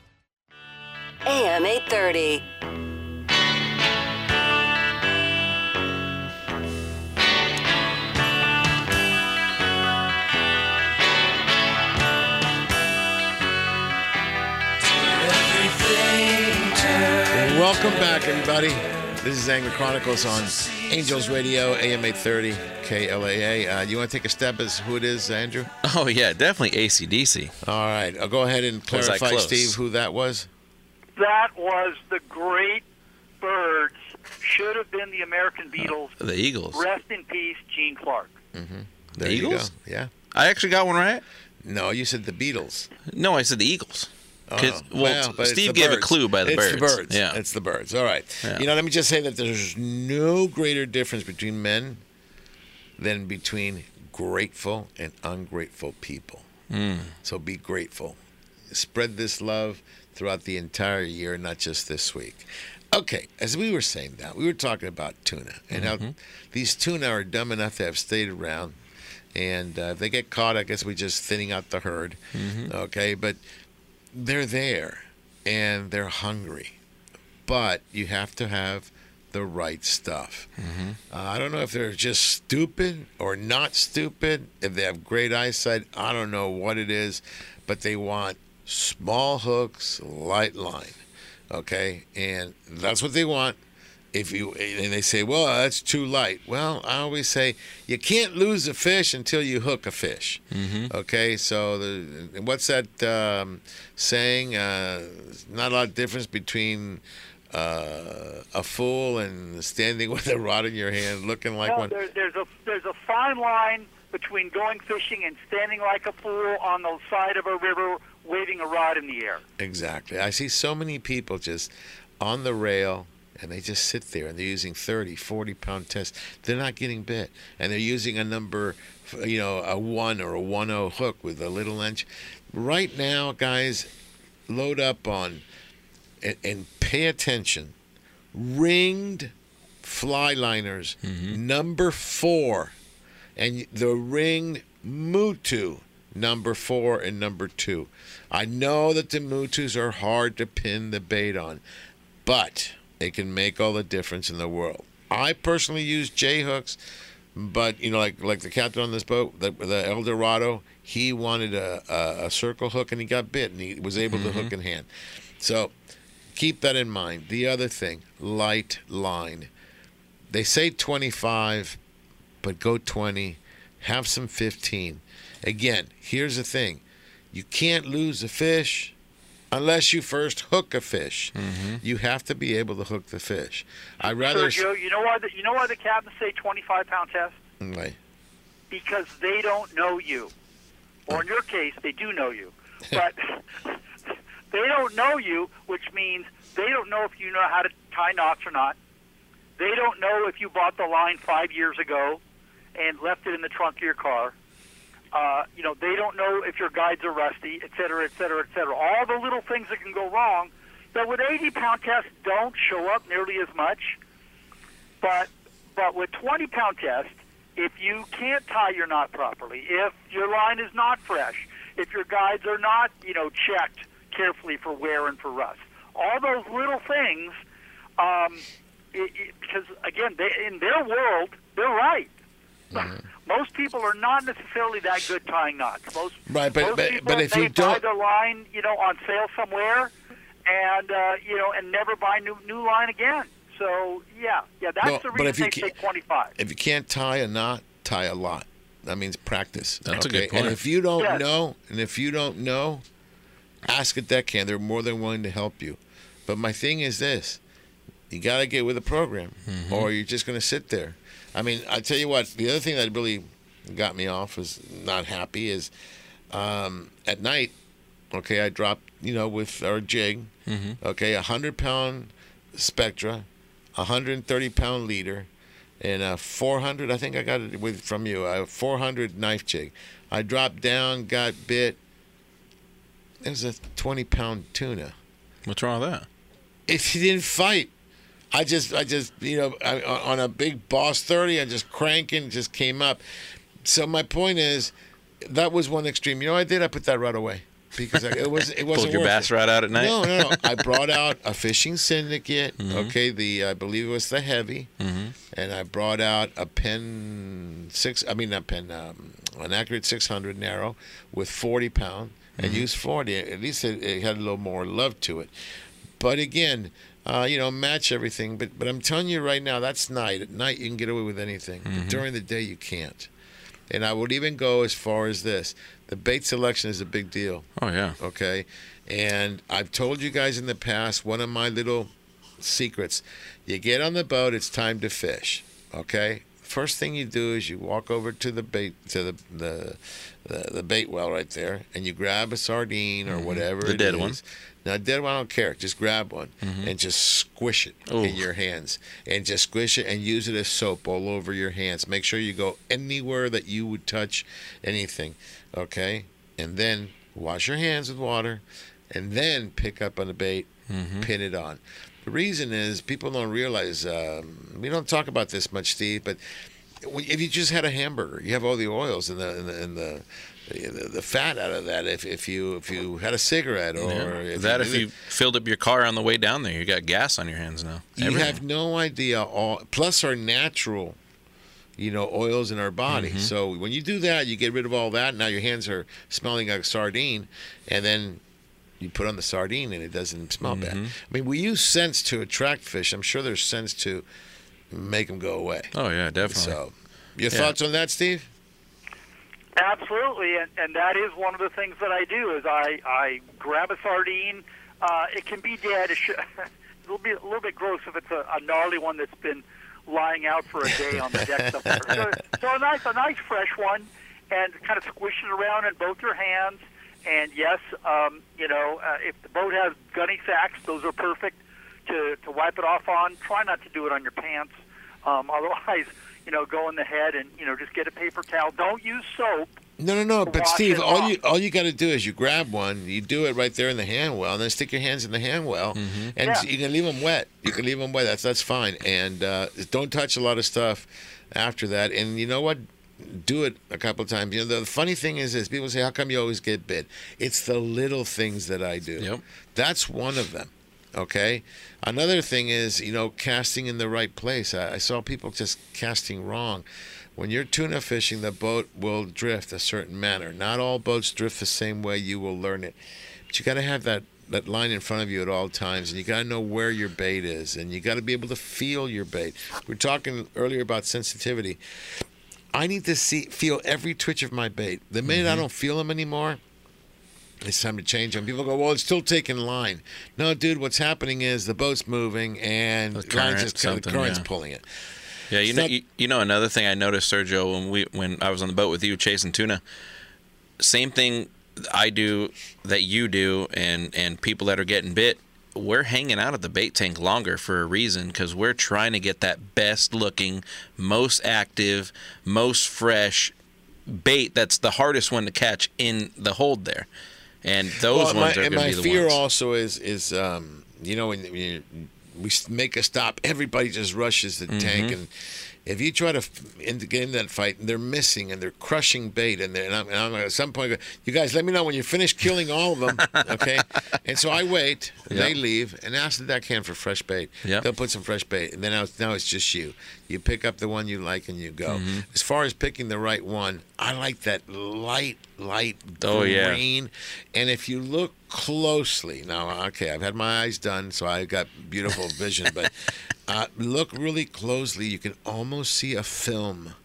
AM 830. Welcome back, everybody. This is Angler Chronicles on Angels Radio, AM 830, KLAA. Uh, you want to take a step as who it is, Andrew? Oh yeah, definitely ACDC. All right, I'll go ahead and Was clarify. Steve, who that was. That was the great Byrds. Should have been the American Beatles. The Eagles. Rest in peace, Gene Clark. Mm-hmm. The There you Eagles? go. Yeah. I actually got one right. No, you said the Beatles. No, I said the Eagles. Oh, well, but Steve the gave a clue by the it's birds. the birds. Yeah. It's the birds. All right. Yeah. You know, let me just say that there's no greater difference between men than between grateful and ungrateful people. Mm. So be grateful. Spread this love throughout the entire year, not just this week. Okay, as we were saying that, we were talking about tuna and how Mhm. these tuna are dumb enough to have stayed around. And uh, if they get caught, I guess we're just thinning out the herd. Mhm. Okay, but they're there and they're hungry. But you have to have the right stuff. Mm-hmm. Uh, I don't know if they're just stupid or not stupid, if they have great eyesight. I don't know what it is, but they want small hooks, light line. Okay? And that's what they want. if you and they say, well, that's too light. Well, I always say you can't lose a fish until you hook a fish. Mm-hmm. Okay, so the what's that um, saying? Uh, not a lot of difference between uh, a fool and standing with a rod in your hand, looking like no, one. there, there's a there's a fine line between going fishing and standing like a fool on the side of a river, waving a rod in the air. Exactly. I see so many people just on the rail and they just sit there and they're using 30, 40 pound tests. They're not getting bit. And they're using a number, you know, a 1 or a 1 0 hook with a little inch. Right now, guys, load up on and, and pay attention. Ringed fly liners, mm-hmm. number four. And the ringed Mutu, number four and number two. I know that the Mutus are hard to pin the bait on, but it can make all the difference in the world. I personally use J hooks, but you know, like like the captain on this boat, the, the El Dorado, he wanted a, a, a circle hook and he got bit and he was able to hook mm-hmm. in hand. So keep that in mind. The other thing, light line. They say 25, but go 20. Have some 15. Again, here's the thing you can't lose a fish unless you first hook a fish. Mm-hmm. You have to be able to hook the fish. I rather. Sergio, you know why the you know why the captains say 25 pound test? Right. Because they don't know you, or in your case, they do know you, but they don't know you, which means they don't know if you know how to tie knots or not. They don't know if you bought the line five years ago and left it in the trunk of your car. Uh, you know, they don't know if your guides are rusty, et cetera, et cetera, et cetera. All the little things that can go wrong that with 80 pound tests don't show up nearly as much. But but with 20 pound test, if you can't tie your knot properly, if your line is not fresh, if your guides are not you know checked carefully for wear and for rust, all those little things, um, it, it, because again, they, in their world, they're right. Most people are not necessarily that good tying knots. Most, Right, but- most but- people, but if they you buy don't- their line, you know, on sale somewhere, and uh, you know, and never buy new new line again. So yeah, yeah, that's No, the but reason if you they ca- say 25. If you can't tie a knot, tie a lot. That means practice. That's a okay? good point. And if you don't Yes. know, and if you don't know, ask a deckhand. They're more than willing to help you. But my thing is this: you got to get with the program, Mm-hmm. or you're just going to sit there. I mean, I tell you what. The other thing that really got me off was not happy is um, at night. Okay, I dropped you know with our jig. Mm-hmm. Okay, a hundred pound Spectra, a hundred and thirty pound leader, and a four hundred. I think I got it with from you. A four hundred knife jig. I dropped down, got bit. It was a twenty pound tuna. What's wrong with that? If he didn't fight, I just, I just, you know, I, on a big boss thirty, I just cranking, just came up. So my point is, that was one extreme. You know, what I did. I put that right away because I, it was, it wasn't Pulled your bass it. rod out at night? No, no, no. I brought out a fishing syndicate. Mhm. Okay, the I believe it was the heavy, Mm-hmm. and I brought out a Penn six. I mean, not Penn, um, an accurate six hundred narrow with forty pound, and Mhm. used forty. At least it, it had a little more love to it. But again, uh, you know, match everything. But but I'm telling you right now, that's night. At night, you can get away with anything. But Mhm. during the day, you can't. And I would even go as far as this: the bait selection is a big deal. Oh yeah. Okay. And I've told you guys in the past one of my little secrets. You get on the boat, it's time to fish. Okay? First thing you do is you walk over to the bait to the the, the, the bait well right there and you grab a sardine or whatever Mm-hmm. The it dead is. one. Now dead one I don't care. Just grab one Mhm. and just squish it Ooh. in your hands. And just squish it and use it as soap all over your hands. Make sure you go anywhere that you would touch anything. Okay? And then wash your hands with water and then pick up on the bait, Mhm. pin it on. The reason is people don't realize um, we don't talk about this much, Steve. But if you just had a hamburger, you have all the oils in the and the, and the the, the fat out of that. If, if you if you had a cigarette or Yeah. if that you if you filled up your car on the way down there, you got gas on your hands now. you Everything. have no idea all plus our natural you know oils in our body Mhm. so when you do that you get rid of all that and now your hands are smelling like sardine and then you put on the sardine and it doesn't smell bad. Mhm. I mean, we use scents to attract fish. I'm sure there's scents to make them go away. Oh yeah, definitely. So, your Yeah. thoughts on that, Steve? Absolutely, and, and that is one of the things that I do. Is I I grab a sardine. Uh, it can be dead. It should, it'll be a little bit gross if it's a, a gnarly one that's been lying out for a day on the deck somewhere. So, so a nice a nice fresh one, and kind of squish it around in both your hands. And yes, um, you know, uh, if the boat has gunny sacks, those are perfect to to wipe it off on. Try not to do it on your pants. Um, otherwise, you know, go in the head and you know just get a paper towel. Don't use soap. No, no, no. But Steve, all off. you all you got to do is you grab one, you do it right there in the hand well, and then stick your hands in the hand well, and Yeah. you can leave them wet. You can leave them wet. That's that's fine. And uh, don't touch a lot of stuff after that. And you know what? Do it a couple of times. You know, the funny thing is, is people say, "How come you always get bit?" It's the little things that I do. Yep. That's one of them. Okay. Another thing is, you know, casting in the right place. I, I saw people just casting wrong. When you're tuna fishing, the boat will drift a certain manner. Not all boats drift the same way. You will learn it, but you got to have that that line in front of you at all times, and you got to know where your bait is, and you got to be able to feel your bait. We are talking earlier about sensitivity. I need to see feel every twitch of my bait. The minute I mm-hmm. don't feel them anymore, it's time to change them. People go, well, it's still taking line. No, dude, what's happening is the boat's moving and the current, line's just the current's yeah. pulling it. Yeah, you It's know, not- you, you know another thing I noticed, Sergio, when we when I was on the boat with you chasing tuna. Same thing I do that you do, and and people that are getting bit. We're hanging out at the bait tank longer for a reason because we're trying to get that best looking, most active, most fresh bait. That's the hardest one to catch in the hold there, and those Well, ones my, are going to be the fear ones. also is is um, you know when, when we make a stop, everybody just rushes the tank, Mhm. and if you try to in, get in that fight, and they're missing and they're crushing bait, and, they're, and, I'm, and I'm at some point, you guys, let me know when you finish killing all of them, okay? and so I wait, and they leave, and ask the can for fresh bait. Yep. They'll put some fresh bait, and then now it's, now it's just you. You pick up the one you like, and you go. Mhm. As far as picking the right one, I like that light, light Oh, yeah. green. And if you look closely, now, okay, I've had my eyes done, so I got beautiful vision, but uh, look really closely, you can almost see a film.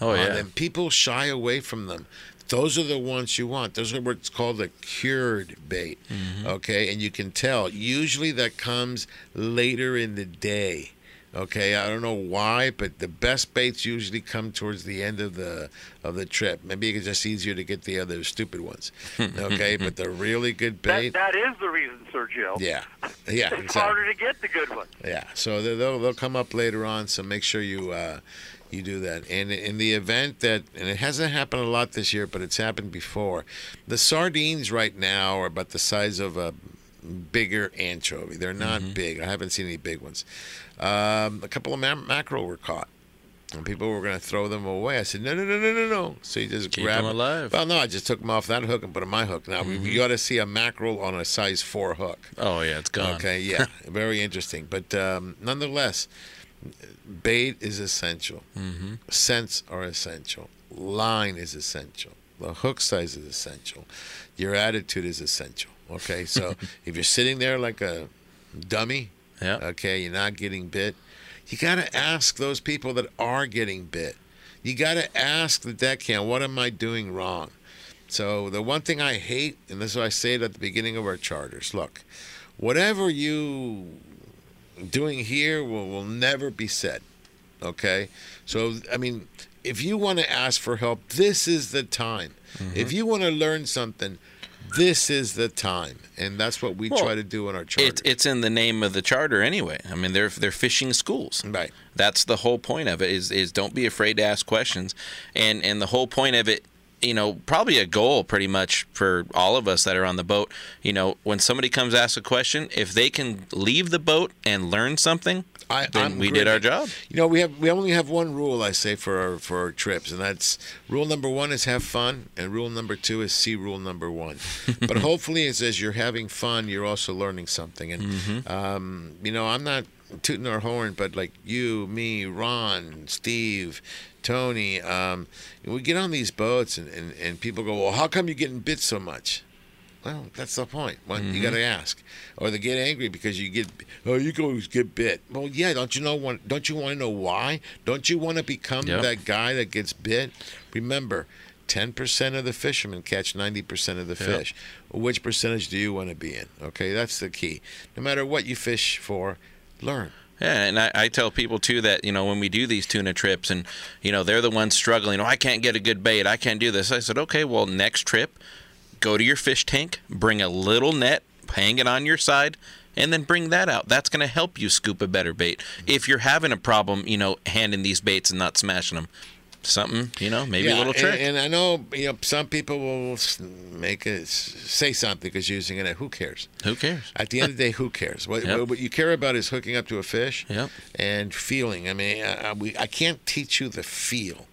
Oh, yeah. them. People shy away from them. Those are the ones you want. Those are what's called a cured bait. Mm-hmm. Okay, and you can tell. Usually that comes later in the day. Okay, I don't know why, but the best baits usually come towards the end of the of the trip. Maybe it's just easier to get the other stupid ones. Okay, but the really good That, bait, that is the reason, Sergio. yeah, yeah, It's exactly. harder to get the good one. Yeah, so they- they'll they'll come up later on. So make sure you uh, you do that. And in the event that, and it hasn't happened a lot this year, but it's happened before. The sardines right now are about the size of a bigger anchovy. They're not big. I haven't seen any big ones. Um, a couple of ma- mackerel were caught. And people were going to throw them away. I said, no, no, no, no, no, no. So you just Keep grab them alive. Well, no, I just took them off that hook and put them on my hook. Now, you got to see a mackerel on a size four hook. Oh yeah, it's gone. Okay, yeah, very interesting. But um, nonetheless, bait is essential. Mm-hmm. Scents are essential. Line is essential. The hook size is essential. Your attitude is essential. Okay, so if you're sitting there like a dummy, yeah. okay, you're not getting bit. You got to ask those people that are getting bit. You got to ask the deckhand, what am I doing wrong? So the one thing I hate, and this is what I say it at the beginning of our charters, look, whatever you doing here will, will never be said. Okay? So I mean, if you want to ask for help, this is the time. Mm-hmm. If you want to learn something, this is the time. And that's what we Well, try to do in our charter. It's it's in the name of the charter anyway. I mean, they're they're fishing schools. Right. That's the whole point of it. Is is don't be afraid to ask questions, and and the whole point of it. You know, probably a goal pretty much for all of us that are on the boat. You know, when somebody comes ask a question, if they can leave the boat and learn something, I, then I'm we did our job. You know, we have we only have one rule I say for our for our trips, and that's rule number one is have fun, and rule number two is see rule number one. but hopefully, it's as you're having fun, you're also learning something. And Mm-hmm. um, you know, I'm not tooting our horn, but like you, me, Ron, Steve. Tony, um, we get on these boats and, and, and people go, well, how come you're getting bit so much? Well, that's the point. Well, You Mhm. got to ask, or they get angry because you get, oh, you can always get bit. Well, yeah, don't you know? Want, don't you want to know why? Don't you want to become Yep. that guy that gets bit? Remember, ten percent of the fishermen catch ninety percent of the Yep. fish. Which percentage do you want to be in? Okay, that's the key. No matter what you fish for, learn. Yeah, and I, I tell people too that you know when we do these tuna trips, and you know they're the ones struggling. Oh, I can't get a good bait. I can't do this. I said, okay, well, next trip, go to your fish tank, bring a little net, hang it on your side, and then bring that out. That's going to help you scoop a better bait. If you're having a problem, you know, handing these baits and not smashing them, something, you know, maybe a little trick. And, and I know you know some people will make it say something because using it. Who cares? Who cares? At the end of the day, who cares? What, Yep. what, you care about is hooking up to a fish Yep. and feeling. I mean, I, we, I can't teach you the feel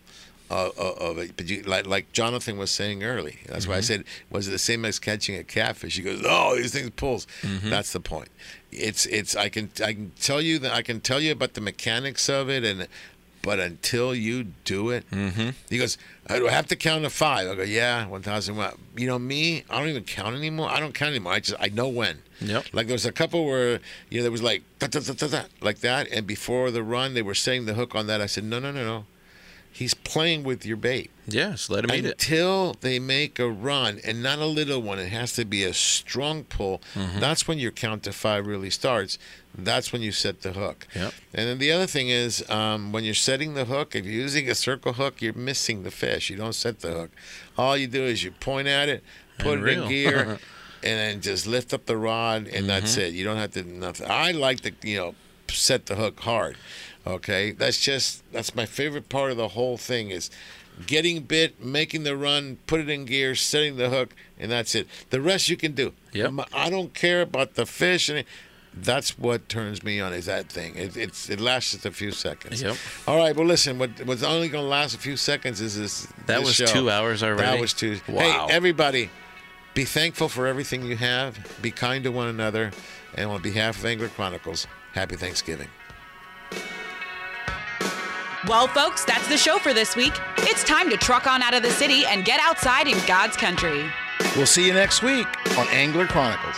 of, of, of it, but you, like, like Jonathan was saying early. That's why I Mhm. said, was it the same as catching a catfish? He goes, oh, these things pulls. Mhm. That's the point. It's it's I can I can tell you that I can tell you about the mechanics of it and. But until you do it, mm-hmm. he goes, I do have to count to five. I go, yeah, 1,000. What? You know, me, I don't even count anymore. I don't count anymore. I just, I know when. Yep. Like there was a couple where, you know, there was like, da, da, da, like that. And before the run, they were setting the hook on that. I said, no, no, no, no. He's playing with your bait. Yes, let him eat it. Until they make a run, and not a little one, it has to be a strong pull. Mhm. That's when your count to five really starts. That's when you set the hook. Yep. And then the other thing is, um, when you're setting the hook, if you're using a circle hook, you're missing the fish. You don't set the hook. All you do is you point at it, put And it in gear, and then just lift up the rod, and that's Mhm. it. You don't have to nothing. I like to, you know, set the hook hard. Okay, that's just that's my favorite part of the whole thing is getting bit, making the run, put it in gear, setting the hook, and that's it. The rest you can do. Yep. I don't care about the fish and. That's what turns me on is that thing. It, it's it lasts just a few seconds. Yep. All right. Well, listen. What what's only going to last a few seconds is this. That this was show. two hours already? That was two. Wow. Hey, everybody, be thankful for everything you have. Be kind to one another, and on behalf of Angler Chronicles, happy Thanksgiving. Well, folks, that's the show for this week. It's time to truck on out of the city and get outside in God's country. We'll see you next week on Angler Chronicles.